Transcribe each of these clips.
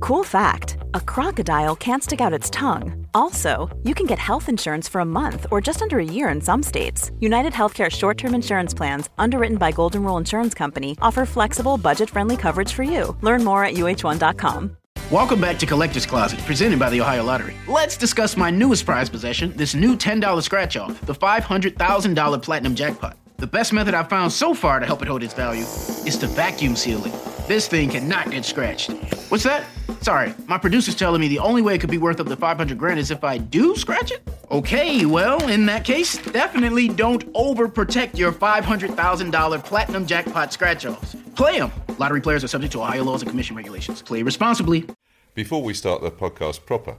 Cool fact a crocodile can't stick out its tongue. Also, you can get health insurance for a month or just under a year in some states. United Healthcare short term insurance plans, underwritten by Golden Rule Insurance Company, offer flexible, budget friendly coverage for you. Learn more at uh1.com. Welcome back to Collector's Closet, presented by the Ohio Lottery. Let's discuss my newest prize possession this new $10 scratch off, the $500,000 Platinum Jackpot. The best method I've found so far to help it hold its value is to vacuum seal it. This thing cannot get scratched. What's that? Sorry, my producer's telling me the only way it could be worth up to 500 grand is if I do scratch it? Okay, well, in that case, definitely don't overprotect your $500,000 platinum jackpot scratch offs. Play them. Lottery players are subject to Ohio laws and commission regulations. Play responsibly. Before we start the podcast proper,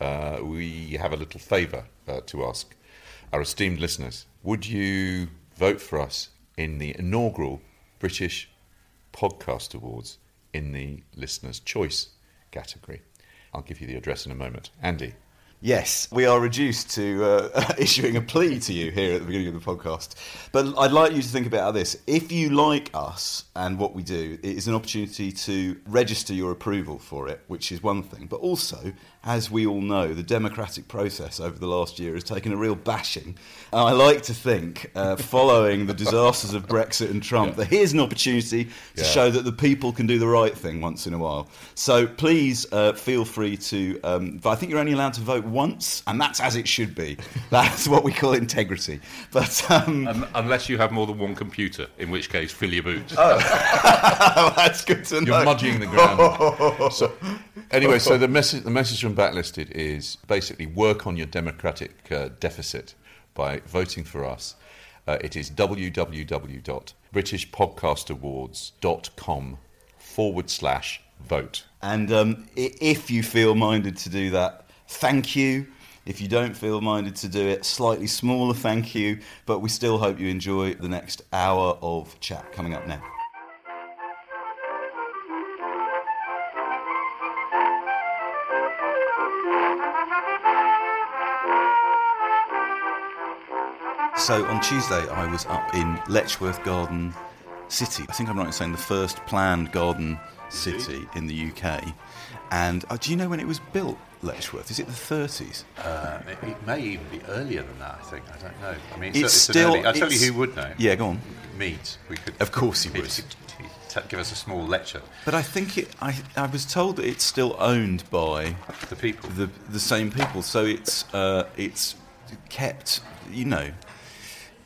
uh, we have a little favour uh, to ask our esteemed listeners. Would you vote for us in the inaugural British Podcast Awards in the Listener's Choice category? I'll give you the address in a moment. Andy. Yes, we are reduced to uh, issuing a plea to you here at the beginning of the podcast. But I'd like you to think about this. If you like us and what we do, it is an opportunity to register your approval for it, which is one thing. But also, as we all know, the democratic process over the last year has taken a real bashing. And I like to think, uh, following the disasters of Brexit and Trump, yeah. that here's an opportunity to yeah. show that the people can do the right thing once in a while. So please uh, feel free to. Um, I think you're only allowed to vote once, and that's as it should be. That's what we call integrity. But um, unless you have more than one computer, in which case fill your boots. Oh. that's good to know. You're muddying the ground. so, anyway, so the message the message from Backlisted is basically work on your democratic uh, deficit by voting for us. Uh, it is www.britishpodcastawards.com forward slash vote. And um, if you feel minded to do that, thank you. If you don't feel minded to do it, slightly smaller thank you, but we still hope you enjoy the next hour of chat coming up now. So on Tuesday, I was up in Letchworth Garden City. I think I'm right in saying the first planned garden city in the UK. And uh, do you know when it was built? Letchworth? Is it the 30s? Uh, it, it, may even be earlier than that. I think. I don't know. I mean, it's, it's, it's still. Early, I'll tell you who would know. Yeah, go on. Meades. We could. Of course, he would. give us a small lecture. But I think it. I, I was told that it's still owned by the people. The the same people. So it's uh, it's kept. You know,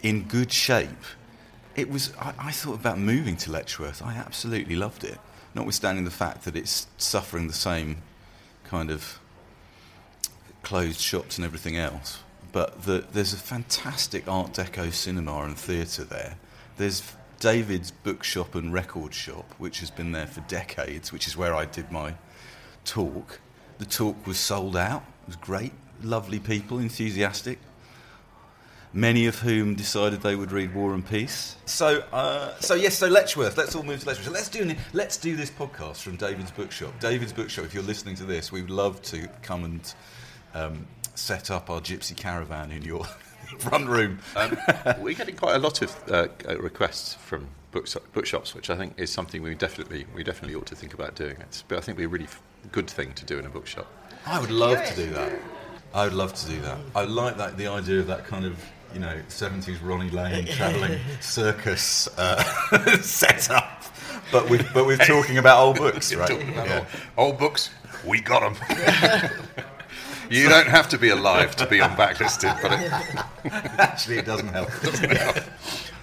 in good shape. It was. I, I thought about moving to Letchworth. I absolutely loved it, notwithstanding the fact that it's suffering the same kind of closed shops and everything else. But the, there's a fantastic Art Deco cinema and theatre there. There's David's bookshop and record shop, which has been there for decades, which is where I did my talk. The talk was sold out. It was great. Lovely people, enthusiastic. Many of whom decided they would read War and Peace. So, uh, so yes. So Letchworth. Let's all move to Letchworth. So let's do let's do this podcast from David's bookshop. David's bookshop. If you're listening to this, we would love to come and um, set up our gypsy caravan in your front room. Um, we're getting quite a lot of uh, requests from books, bookshops, which I think is something we definitely we definitely ought to think about doing. It's, but I think it'd be a really good thing to do in a bookshop. I would love to do that. I would love to do that. I like that the idea of that kind of you know 70s Ronnie Lane travelling circus uh, setup, but with but with talking about old books, right? Yeah. Old, old books, we got them. You don't have to be alive to be on Backlisted, but it, actually, it doesn't help. doesn't help.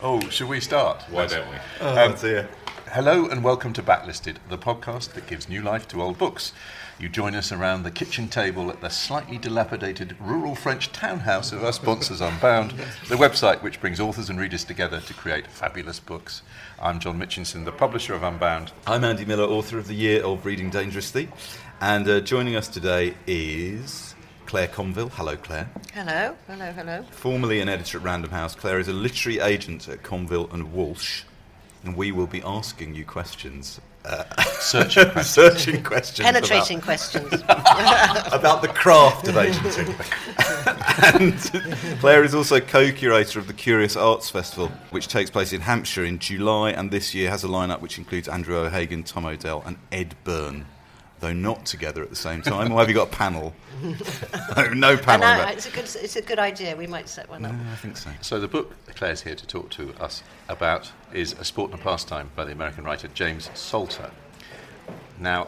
Oh, should we start? Why don't we? Oh, um, dear. Hello and welcome to Backlisted, the podcast that gives new life to old books. You join us around the kitchen table at the slightly dilapidated rural French townhouse of our sponsors Unbound, the website which brings authors and readers together to create fabulous books. I'm John Mitchinson, the publisher of Unbound. I'm Andy Miller, author of The Year of Reading Dangerously. And uh, joining us today is Claire Conville. Hello, Claire. Hello, hello, hello. Formerly an editor at Random House, Claire is a literary agent at Conville and Walsh, and we will be asking you questions. Uh, searching questions. searching questions. Penetrating about, questions. about the craft of agenting. and Claire is also co curator of the Curious Arts Festival, which takes place in Hampshire in July, and this year has a lineup which includes Andrew O'Hagan, Tom Odell, and Ed Byrne though not together at the same time? or have you got a panel? no, no panel. I- but- it's, a good, it's a good idea. We might set one up. Yeah, I think so. So the book Claire's here to talk to us about is A Sport and a Pastime by the American writer James Salter. Now,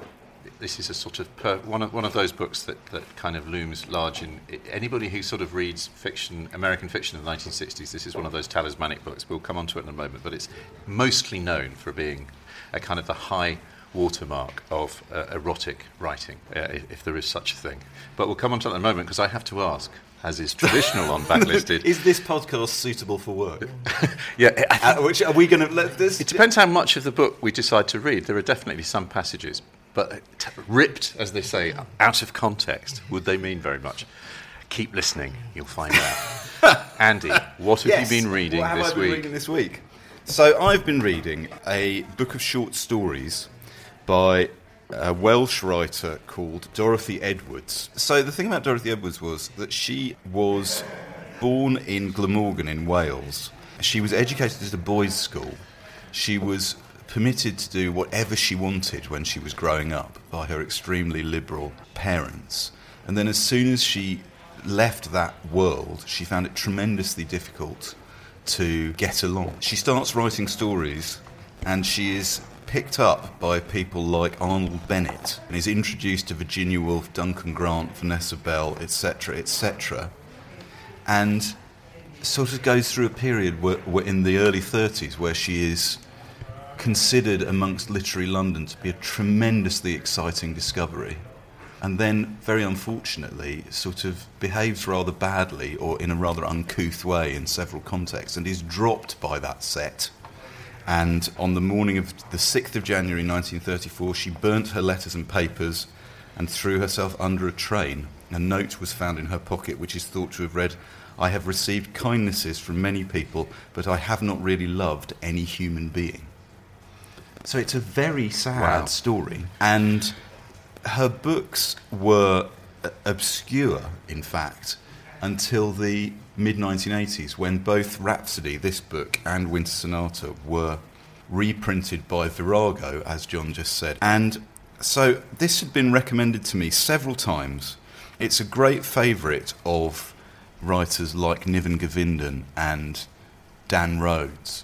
this is a sort of per, one of one of those books that, that kind of looms large in anybody who sort of reads fiction, American fiction of the 1960s. This is one of those talismanic books. We'll come on to it in a moment, but it's mostly known for being a kind of the high watermark of uh, erotic writing, uh, if, if there is such a thing. But we'll come on to that in a moment because I have to ask, as is traditional on Backlisted. Is this podcast suitable for work? yeah, Uh, which are we going to let this? It depends how much of the book we decide to read. There are definitely some passages, but t- ripped, as they say, out of context, would they mean very much? Keep listening, you'll find out. Andy, what have Yes. you been reading What have this I been week? reading this week? So I've been reading a book of short stories by a Welsh writer called Dorothy Edwards. So the thing about Dorothy Edwards was that she was born in Glamorgan in Wales. She was educated at a boys' school. She was permitted to do whatever she wanted when she was growing up by her extremely liberal parents. And then as soon as she left that world, she found it tremendously difficult to get along. She starts writing stories and she is picked up by people like Arnold Bennett and is introduced to Virginia Woolf, Duncan Grant, Vanessa Bell, etc., etc. And sort of goes through a period where, where in the early 30s where she is considered amongst literary London to be a tremendously exciting discovery. And then, very unfortunately, sort of behaves rather badly or in a rather uncouth way in several contexts and is dropped by that set. And on the morning of the 6th of January 1934, she burnt her letters and papers and threw herself under a train. A note was found in her pocket which is thought to have read, I have received kindnesses from many people, but I have not really loved any human being. So it's a very sad Wow. story. And her books were uh, obscure, in fact, until the mid 1980s when both Rhapsody, this book, and Winter Sonata were reprinted by Virago, as John just said. And so this had been recommended to me several times. It's a great favourite of writers like Niven Govinden and Dan Rhodes.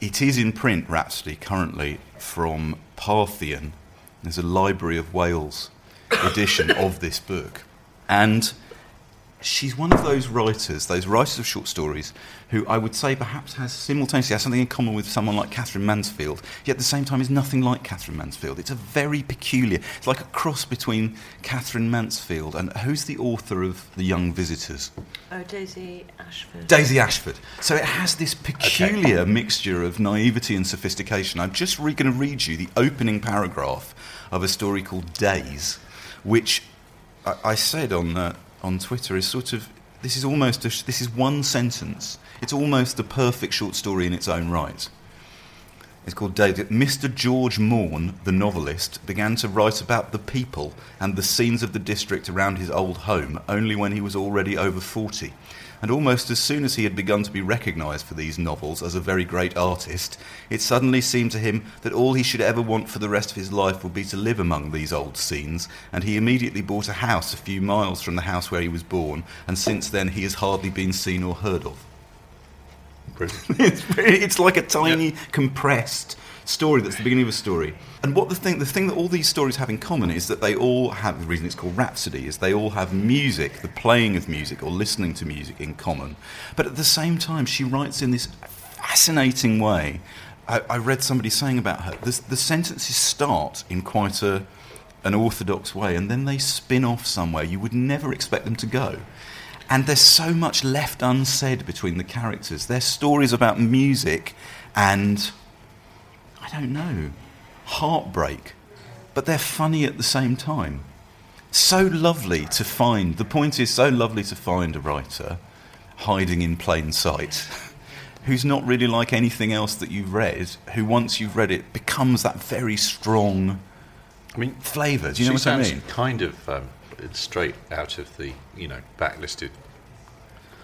It is in print, Rhapsody, currently from Parthian. There's a Library of Wales edition of this book. And she's one of those writers, those writers of short stories, who I would say perhaps has simultaneously has something in common with someone like Katherine Mansfield, yet at the same time is nothing like Katherine Mansfield. It's a very peculiar, it's like a cross between Katherine Mansfield and who's the author of The Young Visitors? Oh, Daisy Ashford. Daisy Ashford. So it has this peculiar mixture of naivety and sophistication. I'm just re- going to read you the opening paragraph of a story called Days, which I, I said on uh, on Twitter is sort of this is almost a, this is one sentence. It's almost the perfect short story in its own right. It's called Days. Mr. George Morn, the novelist, began to write about the people and the scenes of the district around his old home only when he was already over 40. And almost as soon as he had begun to be recognised for these novels as a very great artist, it suddenly seemed to him that all he should ever want for the rest of his life would be to live among these old scenes, and he immediately bought a house a few miles from the house where he was born, and since then he has hardly been seen or heard of. It's, it's like a tiny compressed story that's the beginning of a story. And what the thing, the thing that all these stories have in common is that they all have the reason it's called Rhapsody is they all have music, the playing of music or listening to music in common. But at the same time, she writes in this fascinating way. I, I read somebody saying about her the, the sentences start in quite a an orthodox way, and then they spin off somewhere you would never expect them to go. And there's so much left unsaid between the characters. There's stories about music and, I don't know, heartbreak, but they're funny at the same time. So lovely to find, the point is, so lovely to find a writer hiding in plain sight who's not really like anything else that you've read, who once you've read it becomes that very strong I mean, flavour. Do you know what I mean? kind of um, straight out of the, you know, backlisted.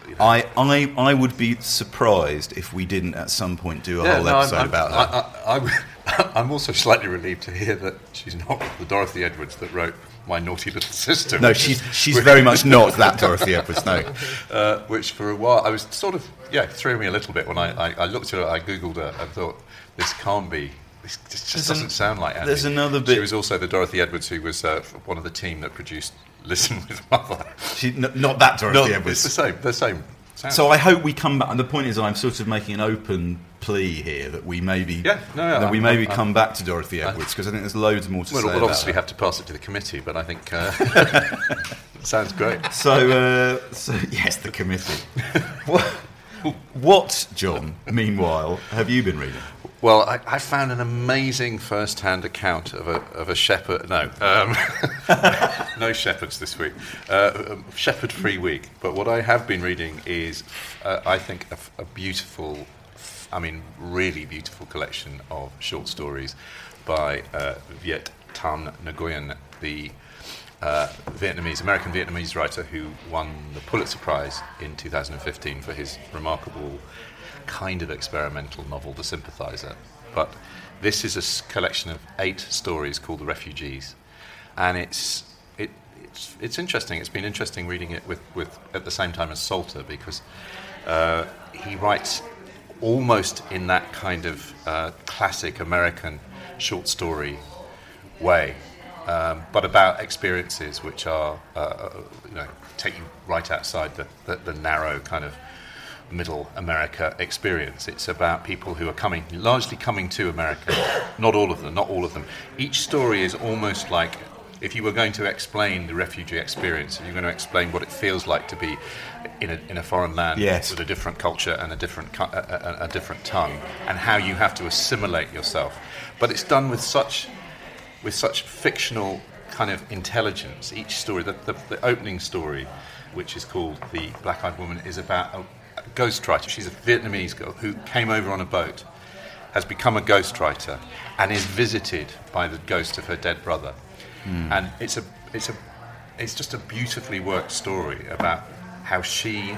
You know. I, I, I would be surprised if we didn't at some point do a Yeah, whole no, I'm- episode I'm- about I, that. I, I, I'm also slightly relieved to hear that she's not the Dorothy Edwards that wrote My Naughty Little Sister. No, she's she's very much not that Dorothy Edwards. No, uh, which for a while I was sort of yeah threw me a little bit when I, I, I looked at her, I googled her and thought this can't be. This just, just doesn't an- sound like Annie. there's another bit. She was also the Dorothy Edwards who was uh, one of the team that produced Listen with Mother. she, n- not that Dorothy No, it's the Edwards. same. The same. Sound. So I hope we come back. And the point is, I'm sort of making an open plea here that we maybe Yeah, no, no, that we I'm- maybe I'm- come back to Dorothy Edwards because I think there's loads more to say. Well, say. we'll obviously her. have to pass it to the committee, but I think uh, sounds great. So, uh, so yes, the committee. what, what, John? Meanwhile, have you been reading? Well, I, I found an amazing first-hand account of a, of a shepherd. No, um, no shepherds this week. Uh, um, shepherd-free week. But what I have been reading is, uh, I think, a beautiful, I mean, really beautiful collection of short stories by uh, Viet Thanh Nguyen, the uh, Vietnamese, American Vietnamese writer who won the Pulitzer Prize in 2015 for his remarkable kind of experimental novel, The Sympathizer. But this is a collection of eight stories called The Refugees, and it's it, it's it's interesting. It's been interesting reading it with, with at the same time as Salter because uh, he writes almost in that kind of uh, classic American short story way, um, but about experiences which are, uh, you know, take you right outside the, the, the narrow kind of middle America experience. It's about people who are coming, largely coming to America, not all of them, not all of them. Each story is almost like if you were going to explain the refugee experience, if you're going to explain what it feels like to be in a, in a foreign land Yes. with a different culture and a different, a, a, a different tongue, and how you have to assimilate yourself. But it's done with such with such fictional kind of intelligence. Each story, the, the, the opening story, which is called The Black Eyed Woman, is about a, a ghostwriter. She's a Vietnamese girl who came over on a boat, has become a ghostwriter, and is visited by the ghost of her dead brother. Hmm. And it's a, it's a, it's just a beautifully worked story about how she,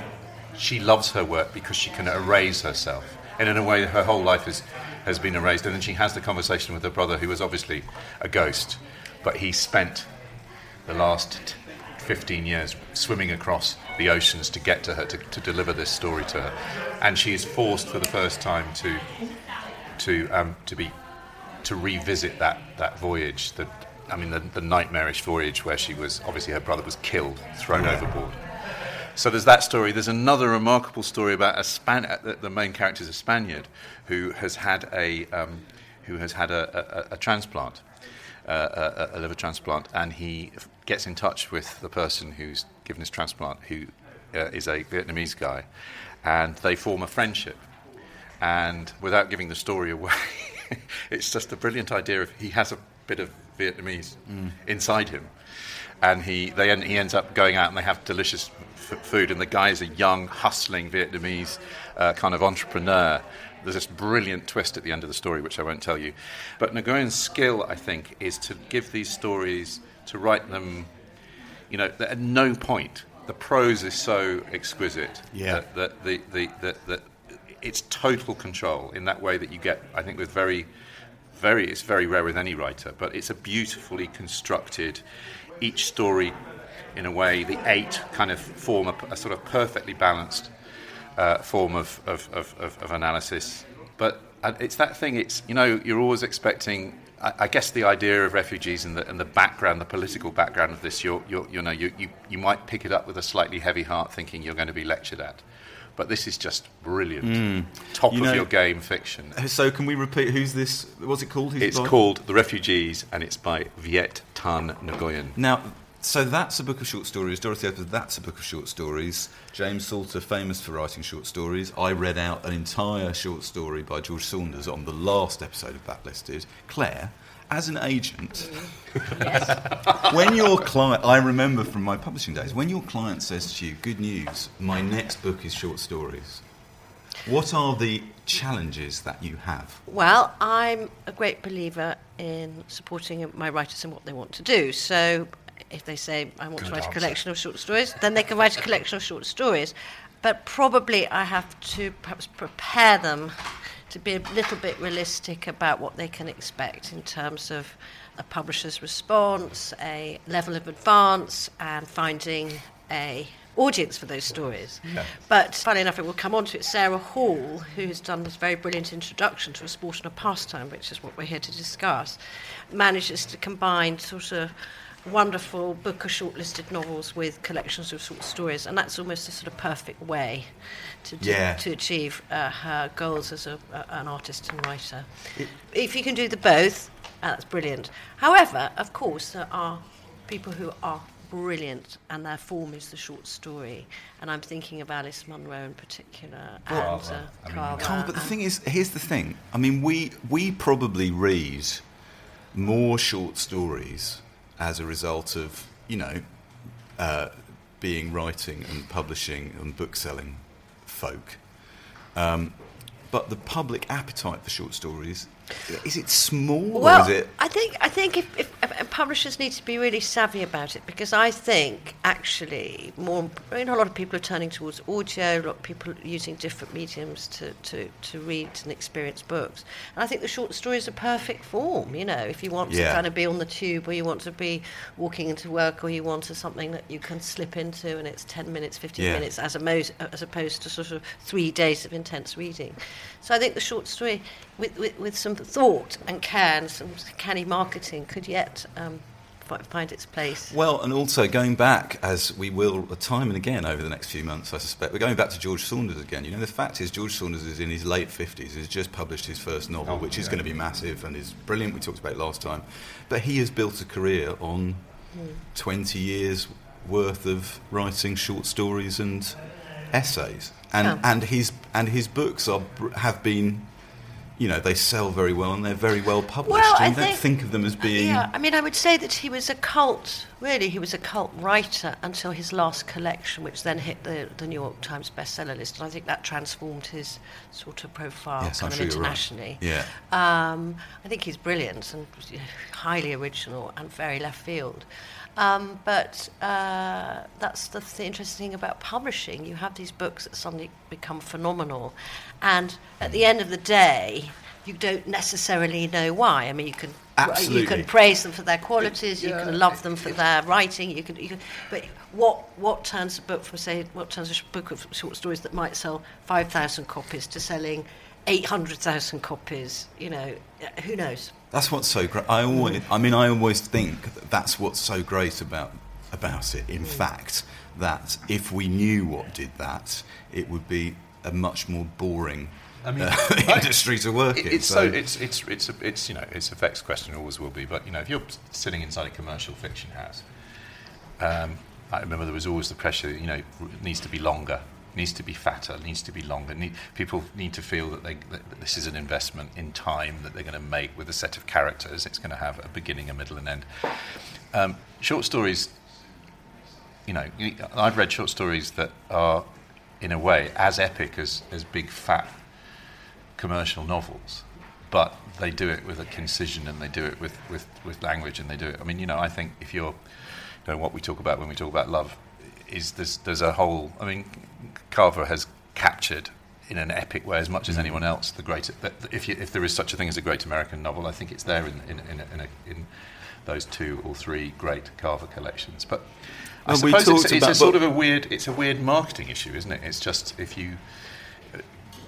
she loves her work because she can erase herself. And in a way, her whole life is, has been erased. And then she has the conversation with her brother, who was obviously a ghost, but he spent the last 15 years swimming across the oceans to get to her, to, to deliver this story to her. And she is forced for the first time to, to, um, to, be, to revisit that, that voyage, the, I mean, the, the nightmarish voyage where she was, obviously her brother was killed, thrown overboard. So there's that story. There's another remarkable story about a Span. uh, The, the main character is a Spaniard who has had a um, who has had a, a, a transplant, uh, a, a liver transplant, and he gets in touch with the person who's given his transplant, who uh, is a Vietnamese guy, and they form a friendship. And without giving the story away, it's just a brilliant idea. Of, he has a bit of Vietnamese inside him, and he they end, he ends up going out and they have delicious f- food. And the guy is a young, hustling Vietnamese uh, kind of entrepreneur. There's this brilliant twist at the end of the story, which I won't tell you. But Nguyen's skill, I think, is to give these stories, to write them you know, at no point the prose is so exquisite Yeah. that, that the, the, that, that it's total control in that way that you get, I think, with very, very, it's very rare with any writer, but it's a beautifully constructed, each story in a way, the eight kind of form a, a sort of perfectly balanced uh, form of, of, of, of, of analysis. But uh, it's that thing, it's, you know, you're always expecting, I, I guess the idea of refugees and the, and the background, the political background of this, you're, you're, you know, you, you, you might pick it up with a slightly heavy heart thinking you're going to be lectured at. But this is just brilliant. Top Hmm. You of your game fiction. So, can we repeat who's this? What's it called? Who's It's called The Refugees and it's by Viet Thanh Nguyen. Now, so that's a book of short stories. Dorothy Edwards, that's a book of short stories. James Salter, famous for writing short stories. I read out an entire short story by George Saunders on the last episode of Backlisted. Claire, as an agent, when your client, I remember from my publishing days, when your client says to you, "Good news, my next book is short stories," what are the challenges that you have? Well, I'm a great believer in supporting my writers in what they want to do. So if they say, I want to write answer. a collection of short stories, then they can write a collection of short stories. But probably I have to perhaps prepare them to be a little bit realistic about what they can expect in terms of a publisher's response, a level of advance, and finding a audience for those stories. Yeah. But funny enough, it will come on to it. Sarah Hall, who has done this very brilliant introduction to a sport and a pastime, which is what we're here to discuss, manages to combine sort of wonderful book of shortlisted novels with collections of short stories, and that's almost a sort of perfect way to do, yeah. to achieve uh, her goals as a, uh, an artist and writer. It, if you can do the both, uh, that's brilliant. However, of course, there are people who are brilliant, and their form is the short story. And I'm thinking of Alice Munro in particular, well, and uh, I mean, Carver. but the thing is, here's the thing. I mean, we we probably read more short stories as a result of, you know, uh, being writing and publishing and bookselling folk. Um, but the public appetite for short stories is it small well, or is it? I think I think if, if, if, publishers need to be really savvy about it because I think actually more you know a lot of people are turning towards audio, a lot of people are using different mediums to, to, to read and experience books. And I think the short story is a perfect form, you know, if you want yeah. to kind of be on the tube or you want to be walking into work or you want to something that you can slip into and it's 10 minutes, 15 yeah. minutes as, mo- as opposed to sort of three days of intense reading. So I think the short story with, with, with some thought and care and some canny marketing could yet um, find its place. Well, and also going back, as we will time and again over the next few months, I suspect, we're going back to George Saunders again. You know, the fact is, George Saunders is in his late 50s, has just published his first novel, oh, which yeah. is going to be massive and is brilliant. We talked about it last time. But he has built a career on mm. 20 years worth of writing short stories and essays. And, oh. and, his, and his books are, have been you know they sell very well and they're very well published. Well, I you think, don't think of them as being. Yeah, I mean, I would say that he was a cult. Really, he was a cult writer until his last collection, which then hit the, the New York Times bestseller list, and I think that transformed his sort of profile yes, kind I'm of sure internationally. Right. Yeah. Um, I think he's brilliant and highly original and very left field. Um, but uh, that's the, the interesting thing about publishing. You have these books that suddenly become phenomenal, and at the end of the day, you don't necessarily know why. I mean, you can Absolutely. you can praise them for their qualities, yeah, you can love them for their writing, you can, you can, but what what turns a book from say what turns a book of short stories that might sell five thousand copies to selling eight hundred thousand copies? You know, who knows? That's what's so great. I always, I mean, I always think that that's what's so great about about it. In mm. fact, that if we knew what did that, it would be a much more boring I mean, uh, industry to work it, in. It's so, so it's it's it's a, it's you know it's a vexed question, always will be. But you know, if you're sitting inside a commercial fiction house, um, I remember there was always the pressure. You know, it needs to be longer needs to be fatter, needs to be longer. Need, people need to feel that, they, that this is an investment in time that they're going to make with a set of characters. It's going to have a beginning, a middle, and end. Um, short stories, you know, I've read short stories that are, in a way, as epic as, as big, fat commercial novels, but they do it with a concision and they do it with, with, with language and they do it. I mean, you know, I think if you're, you know, what we talk about when we talk about love is there's, there's a whole, I mean, Carver has captured in an epic way as much as mm. anyone else the great if, you, if there is such a thing as a great American novel I think it's there in in, in, in, a, in those two or three great Carver collections. But I suppose it's, it's a sort of a weird it's a weird marketing issue isn't it? It's just if you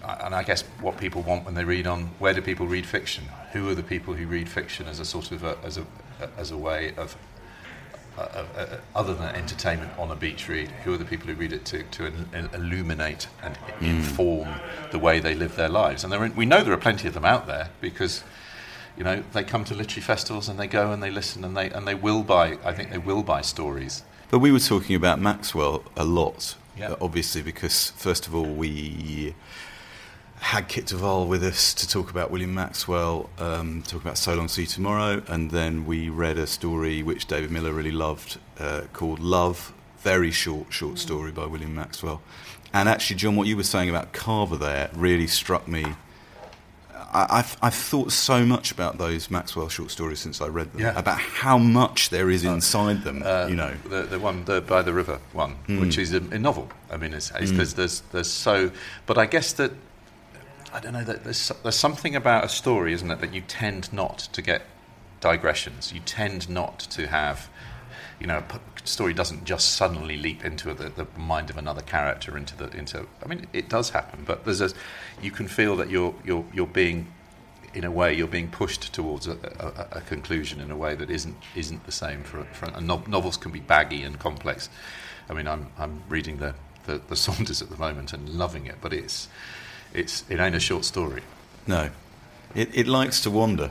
uh, and I guess what people want when they read on where do people read fiction? Who are the people who read fiction as a sort of a, as a as a way of uh, uh, uh, other than entertainment on a beach read, who are the people who read it to, to illuminate and mm. inform the way they live their lives? And in, we know there are plenty of them out there because you know they come to literary festivals and they go and they listen and they and they will buy. I think they will buy stories. But we were talking about Maxwell a lot, yep. obviously, because first of all we had Kit de Waal with us to talk about William Maxwell, um, talk about So Long See You Tomorrow, and then we read a story which David Miller really loved uh, called Love, very short, short story by William Maxwell. And actually, John, what you were saying about Carver there really struck me. I, have I've thought so much about those Maxwell short stories since I read them, yeah. about how much there is uh, inside them. Uh, you know, the, the one the by the river one, mm. which is a, a, novel. I mean, it's, mm. there's, there's there's so, but I guess that I don't know. There's there's something about a story, isn't it, that you tend not to get digressions. You tend not to have, you know, a story doesn't just suddenly leap into the, the mind of another character into the into. I mean, it does happen, but there's a, you can feel that you're you're you're being in a way you're being pushed towards a, a, a, conclusion in a way that isn't isn't the same for, for no, novels can be baggy and complex. I mean, I'm I'm reading the, the, the Saunders at the moment and loving it, but it's it's it ain't a short story. No, it, it likes to wander.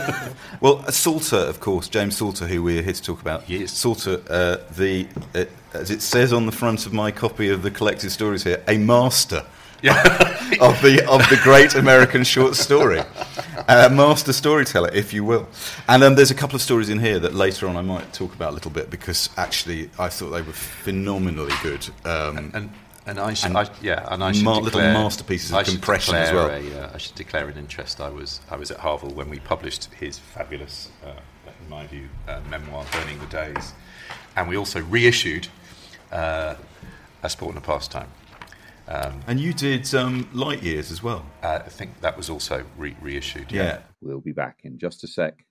well, Salter, of course, James Salter, who we're here to talk about. Yes. Salter, uh, the uh, as it says on the front of my copy of the collected stories here, a master. Yeah. of the of the great American short story, a master storyteller, if you will. And um, there's a couple of stories in here that later on I might talk about a little bit because actually I thought they were phenomenally good. Um, and, and and I, should, and I, yeah, and I should ma- declare, little masterpieces of I compression as well. A, uh, I should declare an interest. I was I was at Harvill when we published his fabulous, uh, in my view, uh, memoir, Burning the Days, and we also reissued uh, A Sport and a Pastime. Um, and you did um, Light Years as well. Uh, I think that was also re- reissued. Yeah. yeah. We'll be back in just a sec.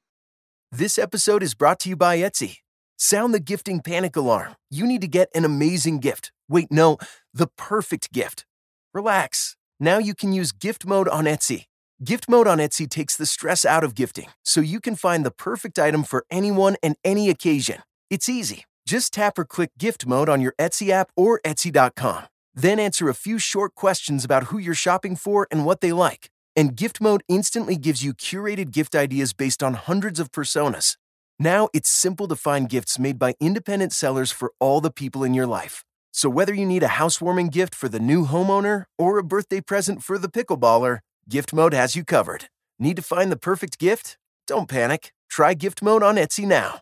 This episode is brought to you by Etsy. Sound the gifting panic alarm. You need to get an amazing gift. Wait, no, the perfect gift. Relax. Now you can use gift mode on Etsy. Gift mode on Etsy takes the stress out of gifting, so you can find the perfect item for anyone and any occasion. It's easy. Just tap or click gift mode on your Etsy app or Etsy.com. Then answer a few short questions about who you're shopping for and what they like. And gift mode instantly gives you curated gift ideas based on hundreds of personas. Now it's simple to find gifts made by independent sellers for all the people in your life. So whether you need a housewarming gift for the new homeowner or a birthday present for the pickleballer, Gift Mode has you covered. Need to find the perfect gift? Don't panic. Try Gift Mode on Etsy now.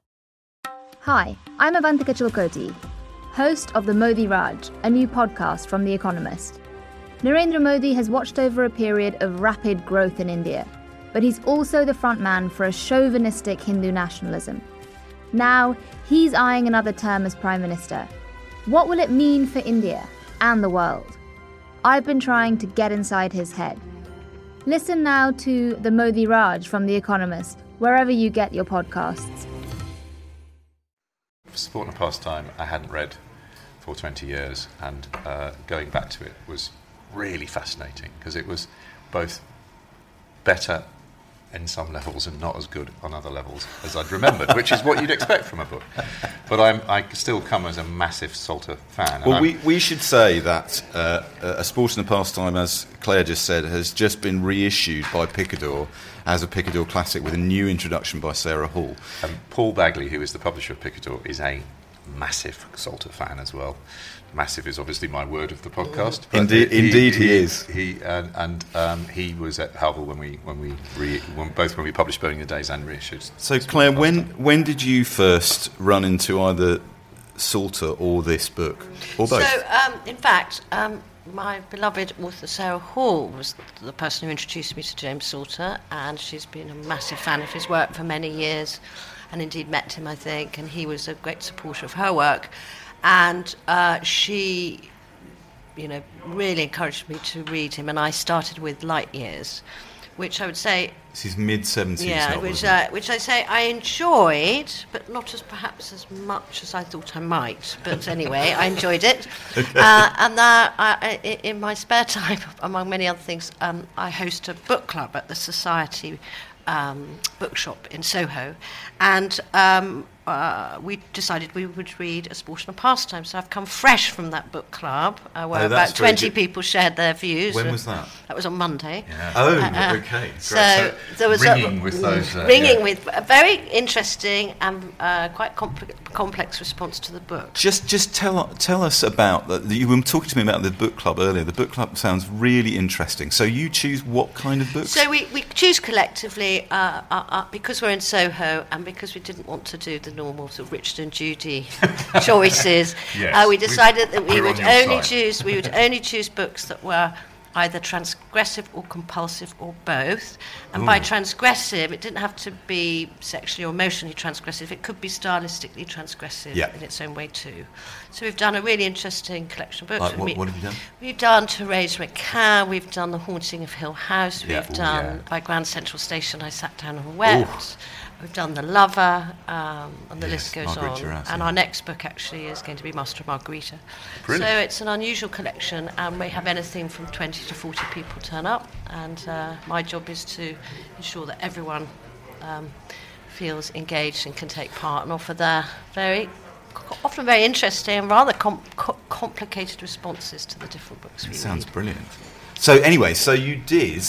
Hi, I'm Avantika Chilkoti, host of the Modi Raj, a new podcast from The Economist. Narendra Modi has watched over a period of rapid growth in India, but he's also the frontman for a chauvinistic Hindu nationalism. Now, he's eyeing another term as Prime Minister what will it mean for India and the world? I've been trying to get inside his head. Listen now to the Modi Raj from The Economist, wherever you get your podcasts. For Sport and Pastime, I hadn't read for 20 years, and uh, going back to it was really fascinating because it was both better in some levels and not as good on other levels as I'd remembered, which is what you'd expect from a book. But I'm, I still come as a massive Salter fan. Well, we, we should say that uh, A Sport and a Pastime, as Claire just said, has just been reissued by Picador as a Picador classic with a new introduction by Sarah Hall. And Paul Baggaley, who is the publisher of Picador, is a massive Salter fan as well massive is obviously my word of the podcast. Indeed, he, indeed, he, he is. He and, and um, he was at Harvill when we when we re, when, both when we published Burning the Days and reissued. So Claire, when when did you first run into either Salter or this book, or both? So, um, in fact. Um, my beloved author Sarah Hall was the person who introduced me to James Salter, and she's been a massive fan of his work for many years, and indeed met him, I think, and he was a great supporter of her work and uh, she, you know, really encouraged me to read him, and I started with Light Years, which I would say. This is mid seventies. Yeah, novel, which uh, which I say I enjoyed, but not as perhaps as much as I thought I might. But anyway, I enjoyed it, uh, and that I, in my spare time, among many other things, um, I host a book club at the Society um, bookshop in Soho, and um, uh, we decided we would read A Sport and a Pastime. So I've come fresh from that book club uh, where oh, about 20 people shared their views. When was that? That was on Monday. Yeah. Oh, uh, uh okay. So, so, there was ringing a, with those. Uh, ringing yeah. with a very interesting and uh, quite compl- complex response to the book. Just, just tell tell us about that. You were talking to me about the book club earlier. The book club sounds really interesting. So you choose what kind of books? So we, we choose collectively because we're in Soho and because we didn't want to do the normal sort of Richard and Judy choices, yes, uh, we decided that we would only side. choose we would only choose books that were either transgressive or compulsive or both. And by transgressive, it didn't have to be sexually or emotionally transgressive, it could be stylistically transgressive Yeah. in its own way too. So we've done a really interesting collection of books. Like, what- what have you done? We've done Therese Raquin, we've done The Haunting of Hill House, Yeah. we've Ooh, done yeah. by Grand Central Station, I sat down and wept. We've done The Lover, um, and the Yes, list goes on. And yeah. our next book actually is going to be Master of Margarita. Brilliant. So it's an unusual collection, and we have anything from 20 to 40 people turn up. And uh, my job is to ensure that everyone um, feels engaged and can take part and offer their very, often very interesting and rather com- co- complicated responses to the different books we sounds read. brilliant. So anyway, so you did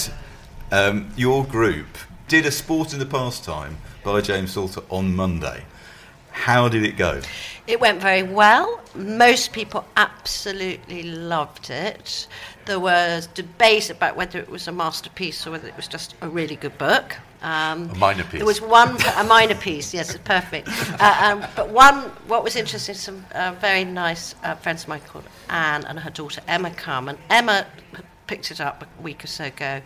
um, your group did a sport in the pastime by James Salter on Monday. How did it go? It went very well. Most people absolutely loved it. There was debate about whether it was a masterpiece or whether it was just a really good book. Um, A minor piece. There was one, a minor piece, yes, it's perfect. Uh, um, but one, what was interesting, some uh, very nice uh, friends of mine called Anne and her daughter Emma come, and Emma picked it up a week or so ago,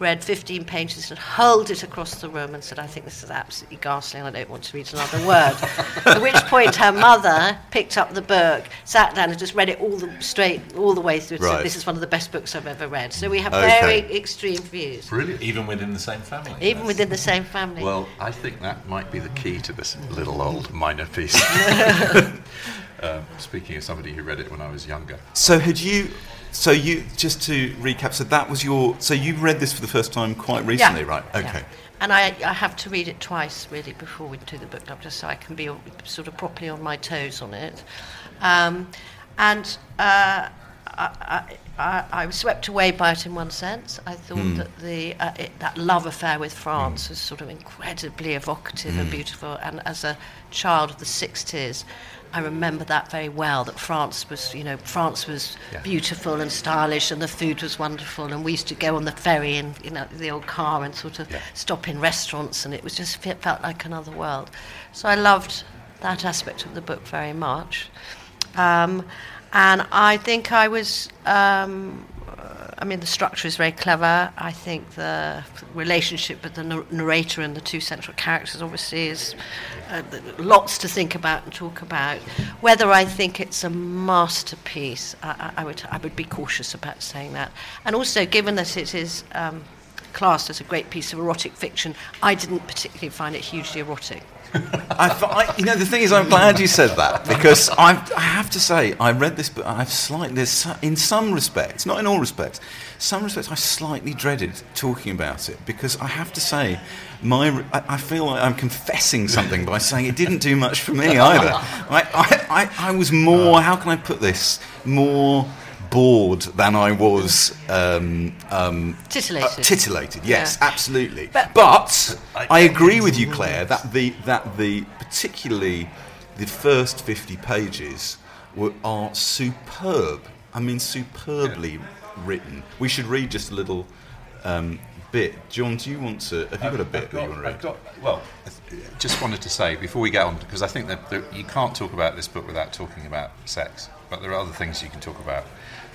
read 15 pages and hurled it across the room and said, I think this is absolutely ghastly and I don't want to read another word. At which point her mother picked up the book, sat down and just read it all the straight, all the way through and Right. said, this is one of the best books I've ever read. So we have Okay. very extreme views, Brilliant. Even within the same family. even within the same family. Well, I think that might be the key to this little old minor piece. um, speaking of somebody who read it when I was younger. So had you? So you just to recap. So that was your. So you read this for the first time quite recently, right? Yeah. Okay. And I, I have to read it twice, really, before we do the book club, just so I can be sort of properly on my toes on it. Um, and uh, I, I, I, was swept away by it in one sense. I thought Hmm. that the uh, it, that love affair with France was sort of incredibly evocative Hmm. and beautiful. And as a child of the 60s, I remember that very well. That France was, you know, France was beautiful and stylish, and the food was wonderful. And we used to go on the ferry in, you know, the old car and sort of stop in restaurants, and it was just it felt like another world. So I loved that aspect of the book very much. Um, and I think I was, um, I mean, the structure is very clever. I think the relationship with the narrator and the two central characters obviously is uh, lots to think about and talk about. Whether I think it's a masterpiece, I, I, would, I would be cautious about saying that. And also, given that it is um, classed as a great piece of erotic fiction, I didn't particularly find it hugely erotic. I, I, you know, the thing is, I'm glad you said that because I, I have to say, I read this, but I've slightly, in some respects, not in all respects, some respects, I slightly dreaded talking about it because I have to say, my, I, I feel like I'm confessing something by saying it didn't do much for me either. I, I, I, I was more, how can I put this, more bored than I was um, um, Titillated. uh, titillated, yes, Yeah. absolutely. But- But, I agree with you, Claire, that the that the particularly the first fifty pages were are superb. I mean, superbly written. We should read just a little um, bit. John, do you want to? Have you got a bit I've that you got, want to read? I've got, well, I just wanted to say before we get on, because I think that there, you can't talk about this book without talking about sex, but there are other things you can talk about.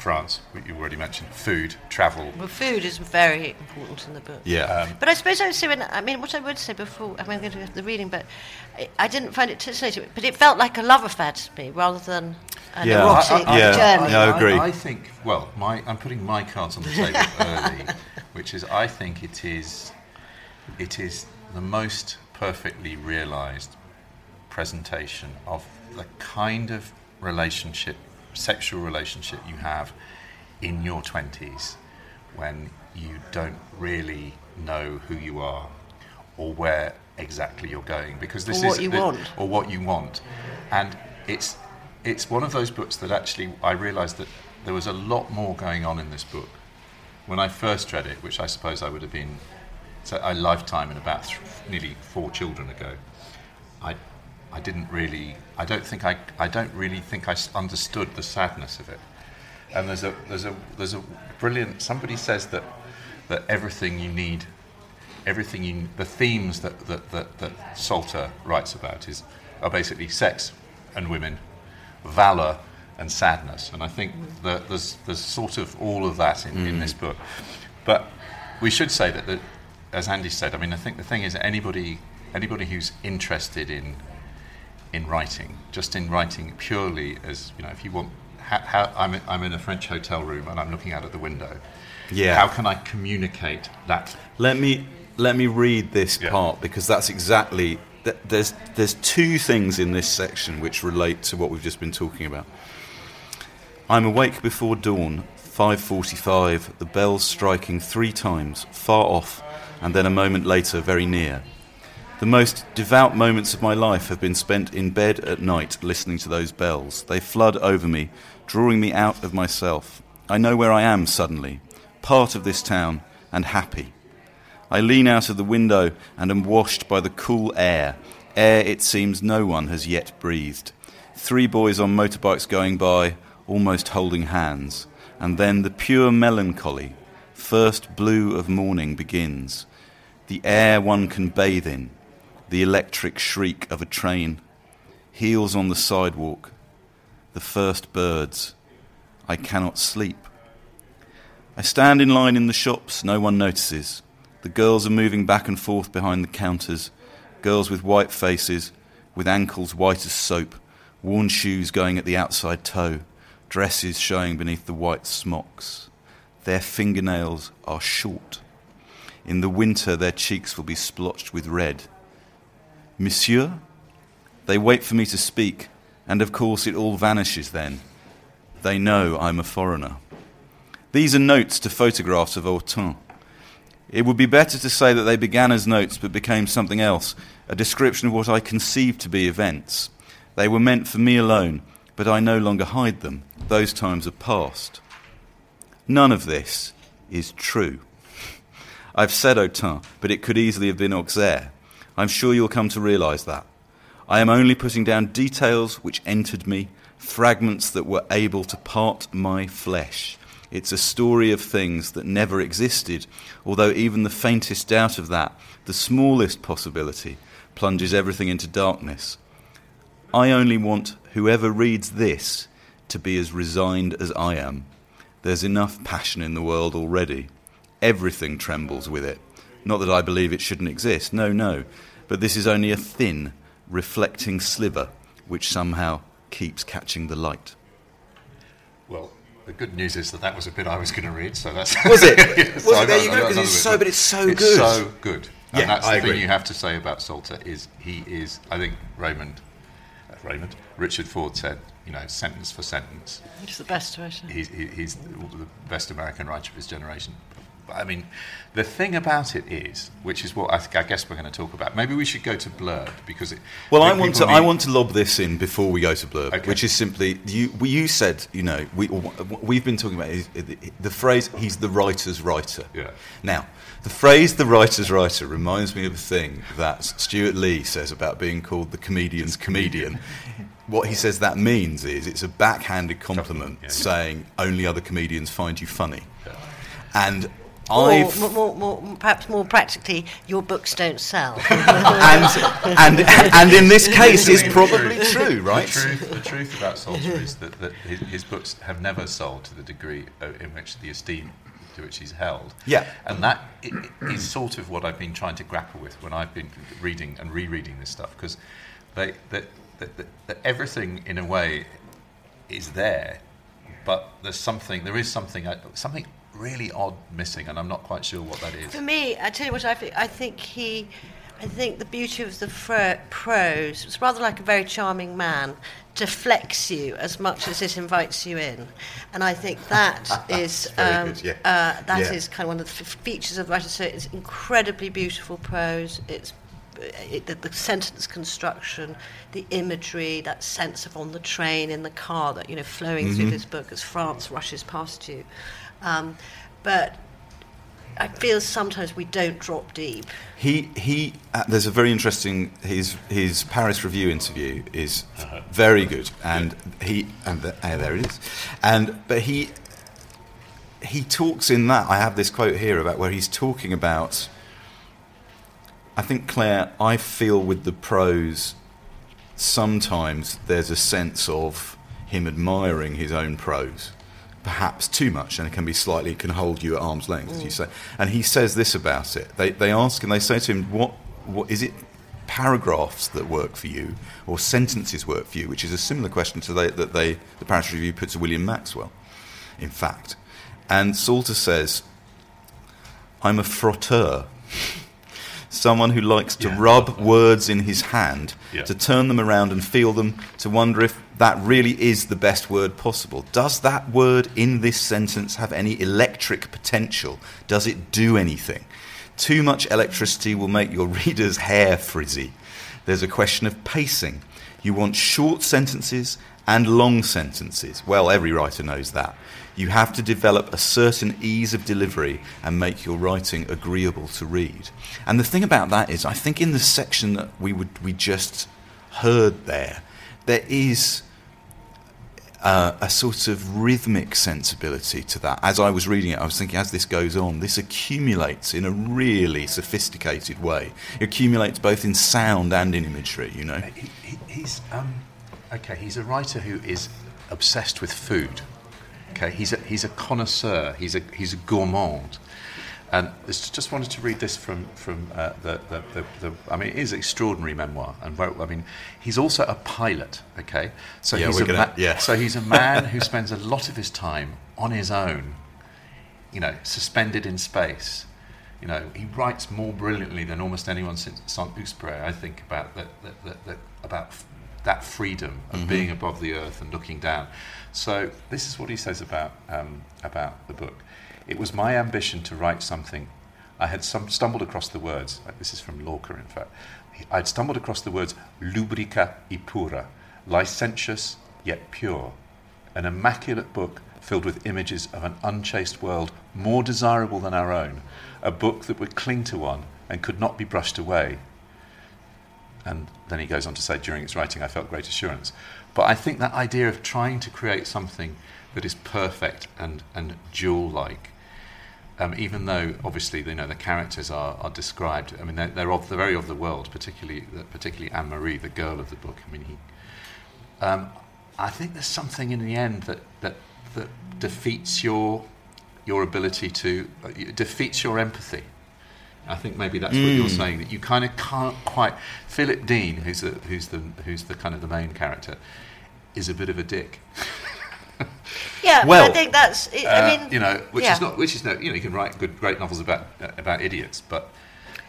France, what you already mentioned, food, travel. Well, food is very important in the book. Yeah. Um, but I suppose I would say, when, I mean, what I would say before, I mean, I'm going to go to the reading, but I, I didn't find it titillating, but it felt like a love affair to me rather than an Yeah. erotic I- I- yeah, journey. yeah. I agree. I, think, well, my, I'm putting my cards on the table early, which is I think it is, it is the most perfectly realised presentation of the kind of relationship, sexual relationship you have in your 20s when you don't really know who you are or where exactly you're going because this Or is you the- want. or what you want and it's it's one of those books that actually I realized that there was a lot more going on in this book when I first read it which I suppose I would have been so a lifetime and about th- nearly four children ago I I didn't really I don't think I I don't really think I understood the sadness of it and there's a there's a there's a brilliant somebody says that that everything you need everything you the themes that that, that, that Salter writes about is are basically sex and women valor and sadness. And I think that there's, there's sort of all of that in, in this mm. book. But we should say that, that, as Andy said, I mean, I think the thing is anybody, anybody who's interested in, in writing, just in writing purely as, you know, if you want, how, how, I'm, in, I'm in a French hotel room and I'm looking out of the window. Yeah. How can I communicate that? Let me let me read this Yeah. part because that's exactly th- there's there's two things in this section which relate to what we've just been talking about. I'm awake before dawn, 5:45, the bells striking 3 times, far off, and then a moment later very near. The most devout moments of my life have been spent in bed at night listening to those bells. They flood over me, drawing me out of myself. I know where I am suddenly, part of this town, and happy. I lean out of the window and am washed by the cool air, air it seems no one has yet breathed. Three boys on motorbikes going by, almost holding hands, and then the pure melancholy, first blue of morning begins. The air one can bathe in, the electric shriek of a train, heels on the sidewalk, the first birds. I cannot sleep. I stand in line in the shops, no one notices. The girls are moving back and forth behind the counters, girls with white faces, with ankles white as soap, worn shoes going at the outside toe, dresses showing beneath the white smocks. Their fingernails are short. In the winter, their cheeks will be splotched with red. Monsieur? They wait for me to speak, and of course it all vanishes then. They know I'm a foreigner. These are notes to photographs of Autun. It would be better to say that they began as notes but became something else, a description of what I conceived to be events. They were meant for me alone, but I no longer hide them. Those times are past. None of this is true. I've said Autun, but it could easily have been Auxerre. I'm sure you'll come to realize that. I am only putting down details which entered me, fragments that were able to part my flesh. It's a story of things that never existed, although even the faintest doubt of that, the smallest possibility, plunges everything into darkness. I only want whoever reads this to be as resigned as I am. There's enough passion in the world already. Everything trembles with it. Not that I believe it shouldn't exist, no, no. But this is only a thin, reflecting sliver which somehow keeps catching the light. Well, the good news is that that was a bit I was going to read, so that's. Was it? Yeah, Was so it? There you go, got 'cause another it's so- but but it's so it's good. so good. Yeah, and that's I the thing you have to say about Salter is he is. I think Raymond, uh, Raymond, Richard Ford said, you know, sentence for sentence, It's the best writer. he's, he's the best American writer of his generation. I mean, the thing about it is, which is what I, think, I guess we're going to talk about. Maybe we should go to Blurb because it. Well, I want to. people I want to lob this in before we go to blurb, Okay. which is simply you. You said, you know, we we've been talking about is, the phrase "he's the writer's writer." Yeah. Now, the phrase "the writer's writer" reminds me of a thing that Stewart Lee says about being called the comedian's comedian. What he says that means is it's a backhanded compliment, yeah. saying only other comedians find you funny, and. Or I've more, more, more, perhaps more practically, your books don't sell. and, and and in this case is The probably truth- true, right? The truth, the truth about Salter is that, that his, his books have never sold to the degree uh, in which the esteem to which he's held. Yeah. And that i- i- is sort of what I've been trying to grapple with when I've been reading and rereading this stuff, because they, that, that, that, that everything, in a way, is there, but there's something, there is something, uh, something really odd missing, and I'm not quite sure what that is. For me, I tell you what, I think, I think he, I think the beauty of the fro- prose, it's rather like a very charming man, deflects you as much as it invites you in. And I think that is, um, good, yeah. uh, that is Yeah. kind of one of the f- features of the writer. So it's incredibly beautiful prose. It's it, the, the sentence construction, the imagery, that sense of on the train, in the car, that you know, flowing Mm-hmm. through this book as France rushes past you. Um, but I feel sometimes we don't drop deep. He he. Uh, there's a very interesting. His his Paris Review interview is very good, and he and the, uh, there it is, and but he he talks in that. I have this quote here about where he's talking about. I think Claire, I feel with the prose, sometimes there's a sense of him admiring his own prose. Perhaps too much, and it can be slightly, can hold you at arm's length, as you mm. say. And he says this about it. They, they ask and they say to him, what, what is it paragraphs that work for you or sentences work for you, which is a similar question to they, that they, the Paris Review put to William Maxwell, in fact. And Salter says, I'm a frotteur. Someone who likes to Yeah. rub words in his hand, Yeah. to turn them around and feel them, to wonder if that really is the best word possible. Does that word in this sentence have any electric potential? Does it do anything? Too much electricity will make your reader's hair frizzy. There's a question of pacing. You want short sentences and long sentences. Well, every writer knows that. You have to develop a certain ease of delivery and make your writing agreeable to read. And the thing about that is, I think in the section that we would we just heard there, there is uh, a sort of rhythmic sensibility to that. As I was reading it, I was thinking, as this goes on, this accumulates in a really sophisticated way. It accumulates both in sound and in imagery, you know. He, he, he's um, okay. He's a writer who is obsessed with food. Okay, he's a, he's a connoisseur. He's a he's a gourmand. And just wanted to read this from from uh, the, the, the, the I mean, it is extraordinary memoir. And I mean, he's also a pilot. Okay, so Yeah, he's we're a gonna- yeah. so he's a man who spends a lot of his time on his own. You know, suspended in space. You know, he writes more brilliantly than almost anyone since Saint-Exupéry. I think about that, that, that, that about that freedom of Mhm. being above the earth and looking down. So this is what he says about um, about the book. It was my ambition to write something. I had some, stumbled across the words. uh, This is from Lorca, in fact. I'd stumbled across the words lubrica y pura, licentious yet pure, an immaculate book filled with images of an unchaste world more desirable than our own, a book that would cling to one and could not be brushed away. And then he goes on to say, during its writing, I felt great assurance. But I think that idea of trying to create something that is perfect and, and jewel like, um, even though obviously you know the characters are, are described, I mean they're, they're, of, they're very of the world, particularly particularly Anne Marie, the girl of the book. I mean, he, um, I think there's something in the end that that, that defeats your your ability to uh, defeats your empathy. I think maybe that's what you're Mm. saying that you kind of can't quite. Philip Dean, who's the who's the who's the kind of the main character, is a bit of a dick. Yeah, Well, I think that's. It, Uh, I mean, you know, which yeah. is not, which is no, you know, you can write good, great novels about uh, about idiots, but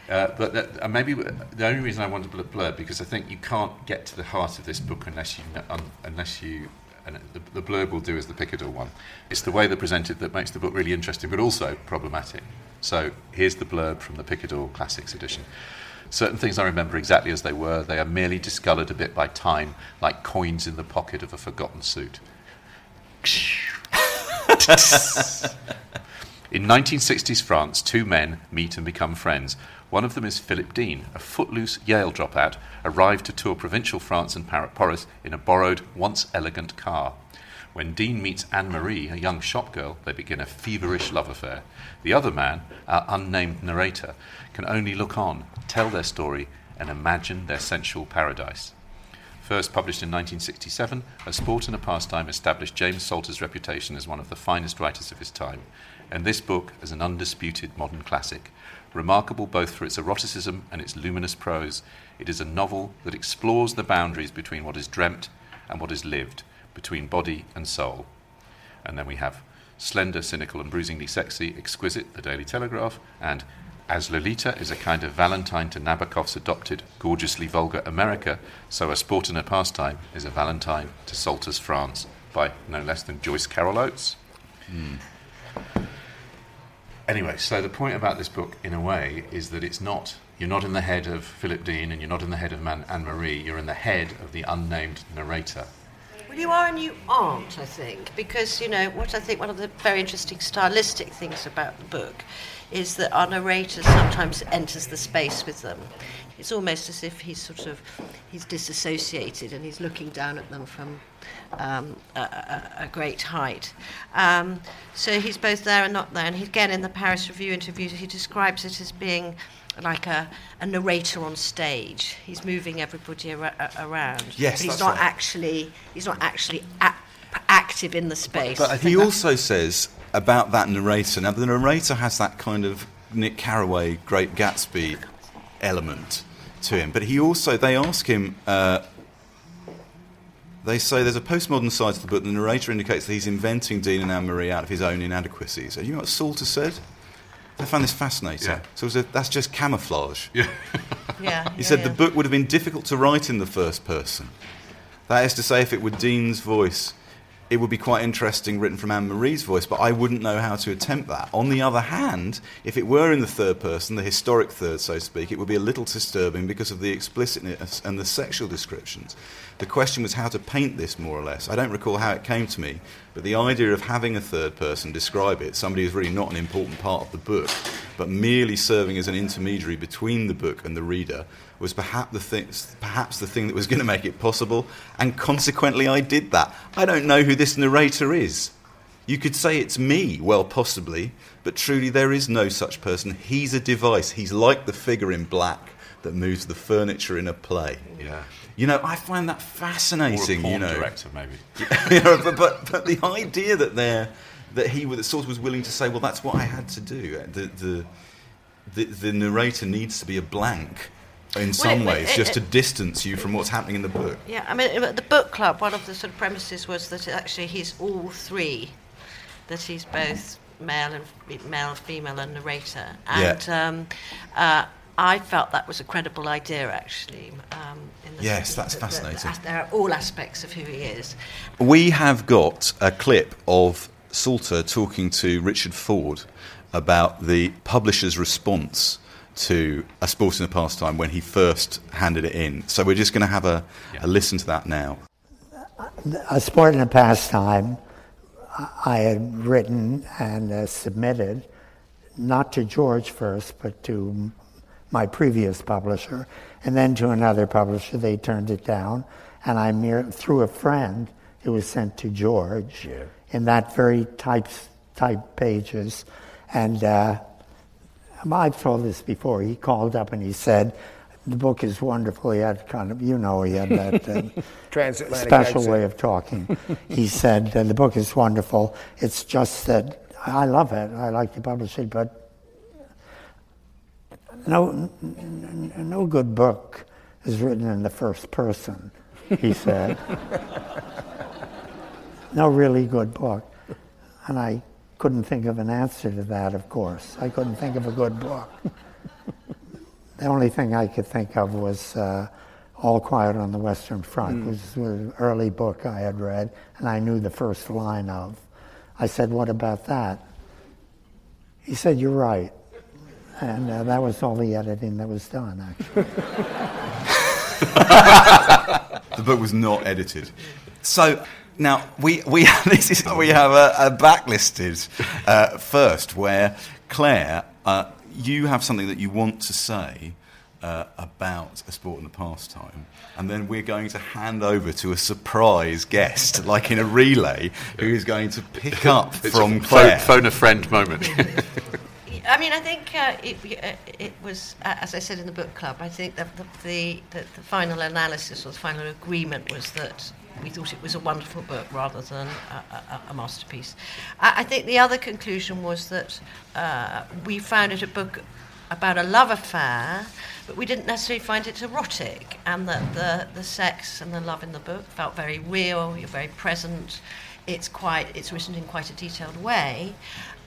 uh, but that, uh, maybe the only reason I wanted to blur because I think you can't get to the heart of this book unless you kn- un, unless you. And the, the blurb will do as the Picador one. It's the way they're presented that makes the book really interesting, but also problematic. So here's the blurb from the Picador Classics edition. Certain things I remember exactly as they were. They are merely discoloured a bit by time, like coins in the pocket of a forgotten suit. In 1960s France, two men meet and become friends. One of them is Philip Dean, a footloose Yale dropout, arrived to tour provincial France and Paris in a borrowed, once elegant car. When Dean meets Anne Marie, a young shopgirl, they begin a feverish love affair. The other man, our unnamed narrator, can only look on, tell their story, and imagine their sensual paradise. First published in 1967, A Sport and a Pastime established James Salter's reputation as one of the finest writers of his time, and this book as an undisputed modern classic. Remarkable both for its eroticism and its luminous prose, it is a novel that explores the boundaries between what is dreamt and what is lived, between body and soul. And then we have Slender, Cynical, and Bruisingly Sexy, Exquisite, The Daily Telegraph, and As Lolita is a kind of Valentine to Nabokov's adopted, gorgeously vulgar America, so A Sport and a Pastime is a Valentine to Salter's France by no less than Joyce Carol Oates. Hmm. Anyway, so the point about this book, in a way, is that it's not, you're not in the head of Philip Dean and you're not in the head of Man- Anne Marie, you're in the head of the unnamed narrator. Well, you are and you aren't, I think, because, you know, what I think one of the very interesting stylistic things about the book is that our narrator sometimes enters the space with them. It's almost as if he's sort of, he's disassociated and he's looking down at them from um, a, a, a great height. Um, so he's both there and not there. And he, again, in the Paris Review interview, he describes it as being like a, a narrator on stage. He's moving everybody ar- around. Yes, but he's not right. actually he's not actually at active in the space. But he also says about that narrator. Now, the narrator has that kind of Nick Carraway, Great Gatsby element to him. But he also, they ask him, uh, they say there's a postmodern side to the book. The narrator indicates that he's inventing Dean and Anne Marie out of his own inadequacies. And you know what Salter said? I found this fascinating. Yeah. So it was a, that's just camouflage. Yeah. yeah, He yeah, said yeah. the book would have been difficult to write in the first person. That is to say, if it were Dean's voice, it would be quite interesting written from Anne Marie's voice, but I wouldn't know how to attempt that. On the other hand, if it were in the third person, the historic third, so to speak, it would be a little disturbing because of the explicitness and the sexual descriptions. The question was how to paint this more or less. I don't recall how it came to me, but the idea of having a third person describe it, somebody who's really not an important part of the book, but merely serving as an intermediary between the book and the reader, was perhaps the thing, perhaps the thing that was going to make it possible, and consequently I did that. I don't know who this narrator is. You could say it's me, well, possibly, but truly there is no such person. He's a device. He's like the figure in black that moves the furniture in a play. Yeah. You know, I find that fascinating. you know, director, maybe. you know, but, but, but the idea that there that he was sort of was willing to say, well, that's what I had to do. The the the, the narrator needs to be a blank in some it- ways, it- just to distance you from what's happening in the book. Yeah, I mean, at the book club, one of the sort of premises was that actually he's all three, that he's both male and male, female, and narrator. Yeah. And um, uh, I felt that was a credible idea, actually. Um, in the Yes, that's that- that- fascinating. there are all aspects of who he is. We have got a clip of Salter talking to Richard Ford about the publisher's response to A Sport and a Pastime when he first handed it in. So we're just going to have a, a listen to that now. A Sport and a Pastime, I had written and uh, submitted, not to George first, but to my previous publisher, and then to another publisher. They turned it down, and I mere through a friend, it was sent to George in that very type type pages, and. Uh, I've told this before. He called up and he said, "The book is wonderful." He had kind of, you know, he had that uh, Transatlantic special accent. way of talking. he said, "The book is wonderful. It's just that I love it. I like to publish it, but no, no good book is written in the first person." He said, "No really good book," and I couldn't think of an answer to that. Of course, I couldn't think of a good book. The only thing I could think of was uh, All Quiet on the Western Front, Mm. which was an early book I had read, and I knew the first line of. I said, What about that? He said, You're right. And uh, that was all the editing that was done, actually. the book was not edited. So now we we this is we have a, a backlisted uh, first where Claire, uh, you have something that you want to say. Uh, about a sport and a pastime, and then we're going to hand over to a surprise guest, like in a relay, who is going to pick up It's from a Claire. phone, phone a friend moment. I mean, I think uh, it, uh, it was, uh, as I said in the book club, I think that the, the, the, the final analysis or the final agreement was that we thought it was a wonderful book rather than a, a, a masterpiece. I, I think the other conclusion was that uh, we found it a book about a love affair, but we didn't necessarily find it erotic, and that the, the sex and the love in the book felt very real, you're very present. It's quite, it's written in quite a detailed way,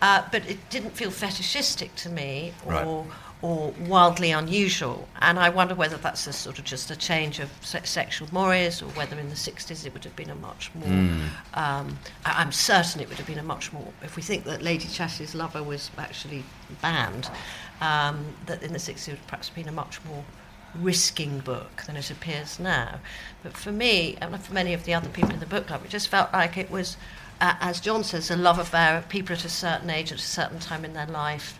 uh, but it didn't feel fetishistic to me or, Right. Or wildly unusual. And I wonder whether that's a sort of just a change of se- sexual mores, or whether in the 60s it would have been a much more. Mm. Um, I- I'm certain it would have been a much more. If we think that Lady Chatterley's Lover was actually banned, um, that in the 60s it would perhaps have been a much more risking book than it appears now. But for me, and for many of the other people in the book club, it just felt like it was, uh, as John says, a love affair of people at a certain age, at a certain time in their life.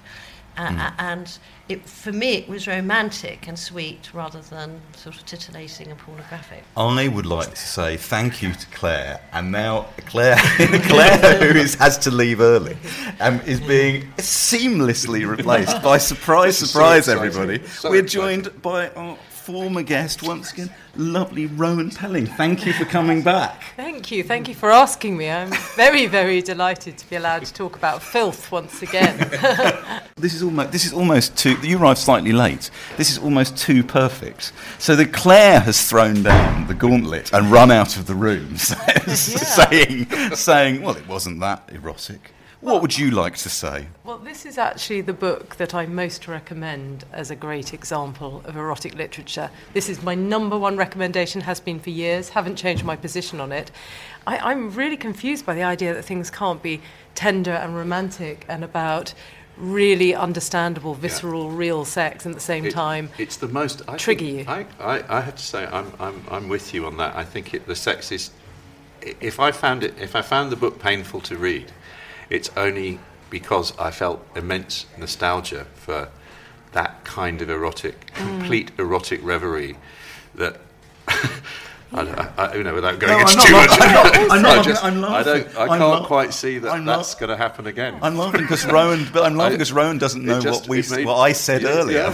Uh, Mm. and it, for me, it was romantic and sweet rather than sort of titillating and pornographic. I would like to say thank you to Claire, and now Claire, Claire, who is, has to leave early, um, is being seamlessly replaced by surprise, This is so surprise, everybody. So We're exciting. joined by our former guest once again, lovely Rowan Pelling. Thank you for coming back. Thank you. Thank you for asking me. I'm very, very delighted to be allowed to talk about filth once again. this is almost this is almost too. You arrived slightly late. This is almost too perfect. So the Claire has thrown down the gauntlet and run out of the room, saying, saying, "Well, it wasn't that erotic." What would you like to say? Well, this is actually the book that I most recommend as a great example of erotic literature. This is my number one recommendation, has been for years, haven't changed my position on it. I, am really confused by the idea that things can't be tender and romantic and about really understandable, visceral, yeah. real sex and at the same it, time it's the most I trigger you. I, I, I, have to say I'm, I'm, I'm with you on that. I think it, the sex is. If I found it, if I found the book painful to read, it's only because I felt immense nostalgia for that kind of erotic, mm. complete erotic reverie that. I, I, you know, without going no, into too much, I'm not, I'm just, I'm laughing. I don't, I can't quite see that that's going to happen again. I'm laughing because Rowan, but I'm laughing because Rowan doesn't know just, what we, made, what I said yeah, earlier. Yeah.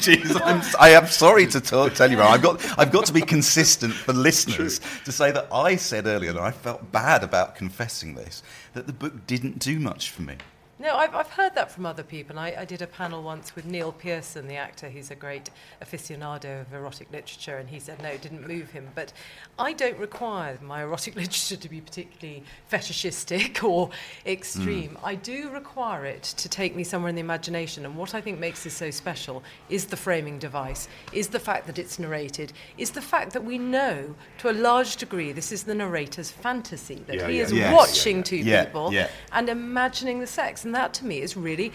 Jeez, I'm, I am sorry to talk, tell you, Rowan. I've got, I've got to be consistent for listeners True. to say that I said earlier that I felt bad about confessing this that the book didn't do much for me. No, I've, I've heard that from other people. I, I did a panel once with Neil Pearson, the actor, who's a great aficionado of erotic literature, and he said no, it didn't move him. But I don't require my erotic literature to be particularly fetishistic or extreme. Mm. I do require it to take me somewhere in the imagination. And what I think makes this so special is the framing device, is the fact that it's narrated, is the fact that we know to a large degree this is the narrator's fantasy, that yeah, he yeah. is yes. watching yeah, two people and imagining the sex. And and that to me is really,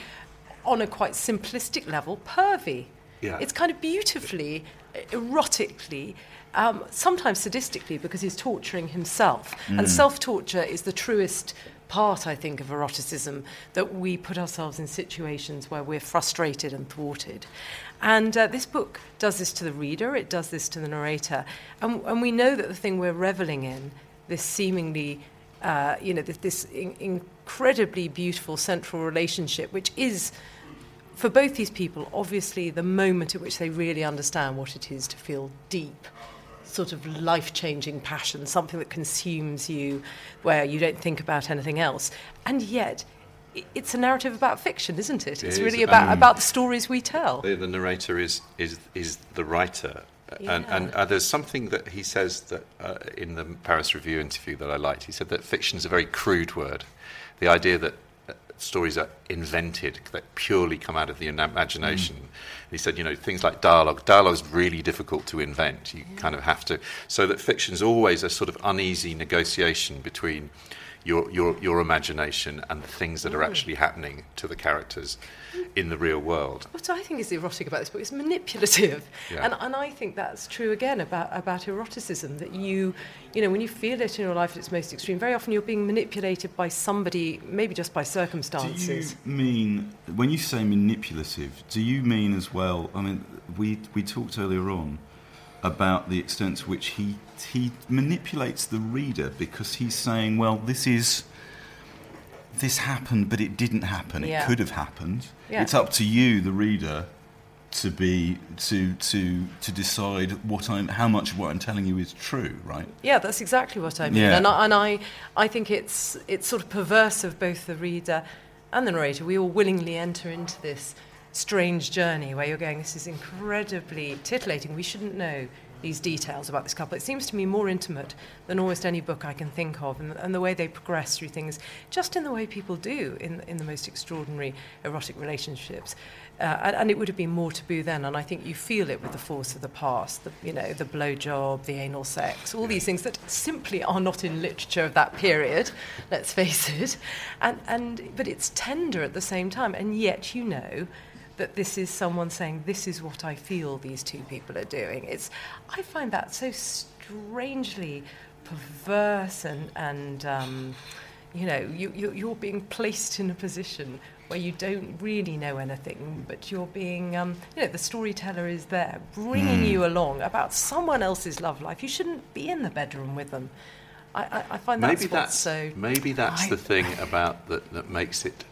on a quite simplistic level, pervy. Yeah. It's kind of beautifully, erotically, um, sometimes sadistically, because he's torturing himself. Mm. And self torture is the truest part, I think, of eroticism that we put ourselves in situations where we're frustrated and thwarted. And uh, this book does this to the reader, it does this to the narrator. And, and we know that the thing we're reveling in, this seemingly uh, you know, this, this in, incredibly beautiful central relationship, which is, for both these people, obviously the moment at which they really understand what it is to feel deep, sort of life changing passion, something that consumes you where you don't think about anything else. And yet, it's a narrative about fiction, isn't it? It's it really about, um, about the stories we tell. The, the narrator is, is, is the writer yeah. And, and uh, there's something that he says that uh, in the Paris Review interview that I liked. He said that fiction is a very crude word. The idea that uh, stories are invented, that purely come out of the imagination. Mm. He said, you know, things like dialogue. Dialogue is really difficult to invent. You kind of have to. So that fiction is always a sort of uneasy negotiation between your, your, your imagination and the things that are mm. actually happening to the characters in the real world. What I think is erotic about this book is manipulative. Yeah. And, and I think that's true again about, about eroticism, that you, you know, when you feel it in your life at its most extreme, very often you're being manipulated by somebody, maybe just by circumstances. Do you mean, when you say manipulative, do you mean as well, I mean, we, we talked earlier on about the extent to which he he manipulates the reader because he's saying, well, this is this happened, but it didn't happen. Yeah. It could have happened. Yeah. It's up to you, the reader, to be to to to decide what I'm how much of what I'm telling you is true, right? Yeah, that's exactly what I mean. Yeah. And I, and I I think it's it's sort of perverse of both the reader and the narrator. We all willingly enter into this strange journey where you're going, this is incredibly titillating. We shouldn't know these details about this couple. It seems to me more intimate than almost any book I can think of, and, and, the way they progress through things, just in the way people do in, in the most extraordinary erotic relationships. Uh, and, and, it would have been more taboo then, and I think you feel it with the force of the past, the, you know, the blowjob, the anal sex, all these things that simply are not in literature of that period, let's face it. And, and, but it's tender at the same time, and yet you know that this is someone saying, This is what I feel these two people are doing. It's, I find that so strangely perverse and, and um, you know, you, you, you're being placed in a position where you don't really know anything, but you're being, um, you know, the storyteller is there bringing mm. you along about someone else's love life. You shouldn't be in the bedroom with them. I, I, I find maybe that's, that's so. Maybe that's I, the thing about that that makes it,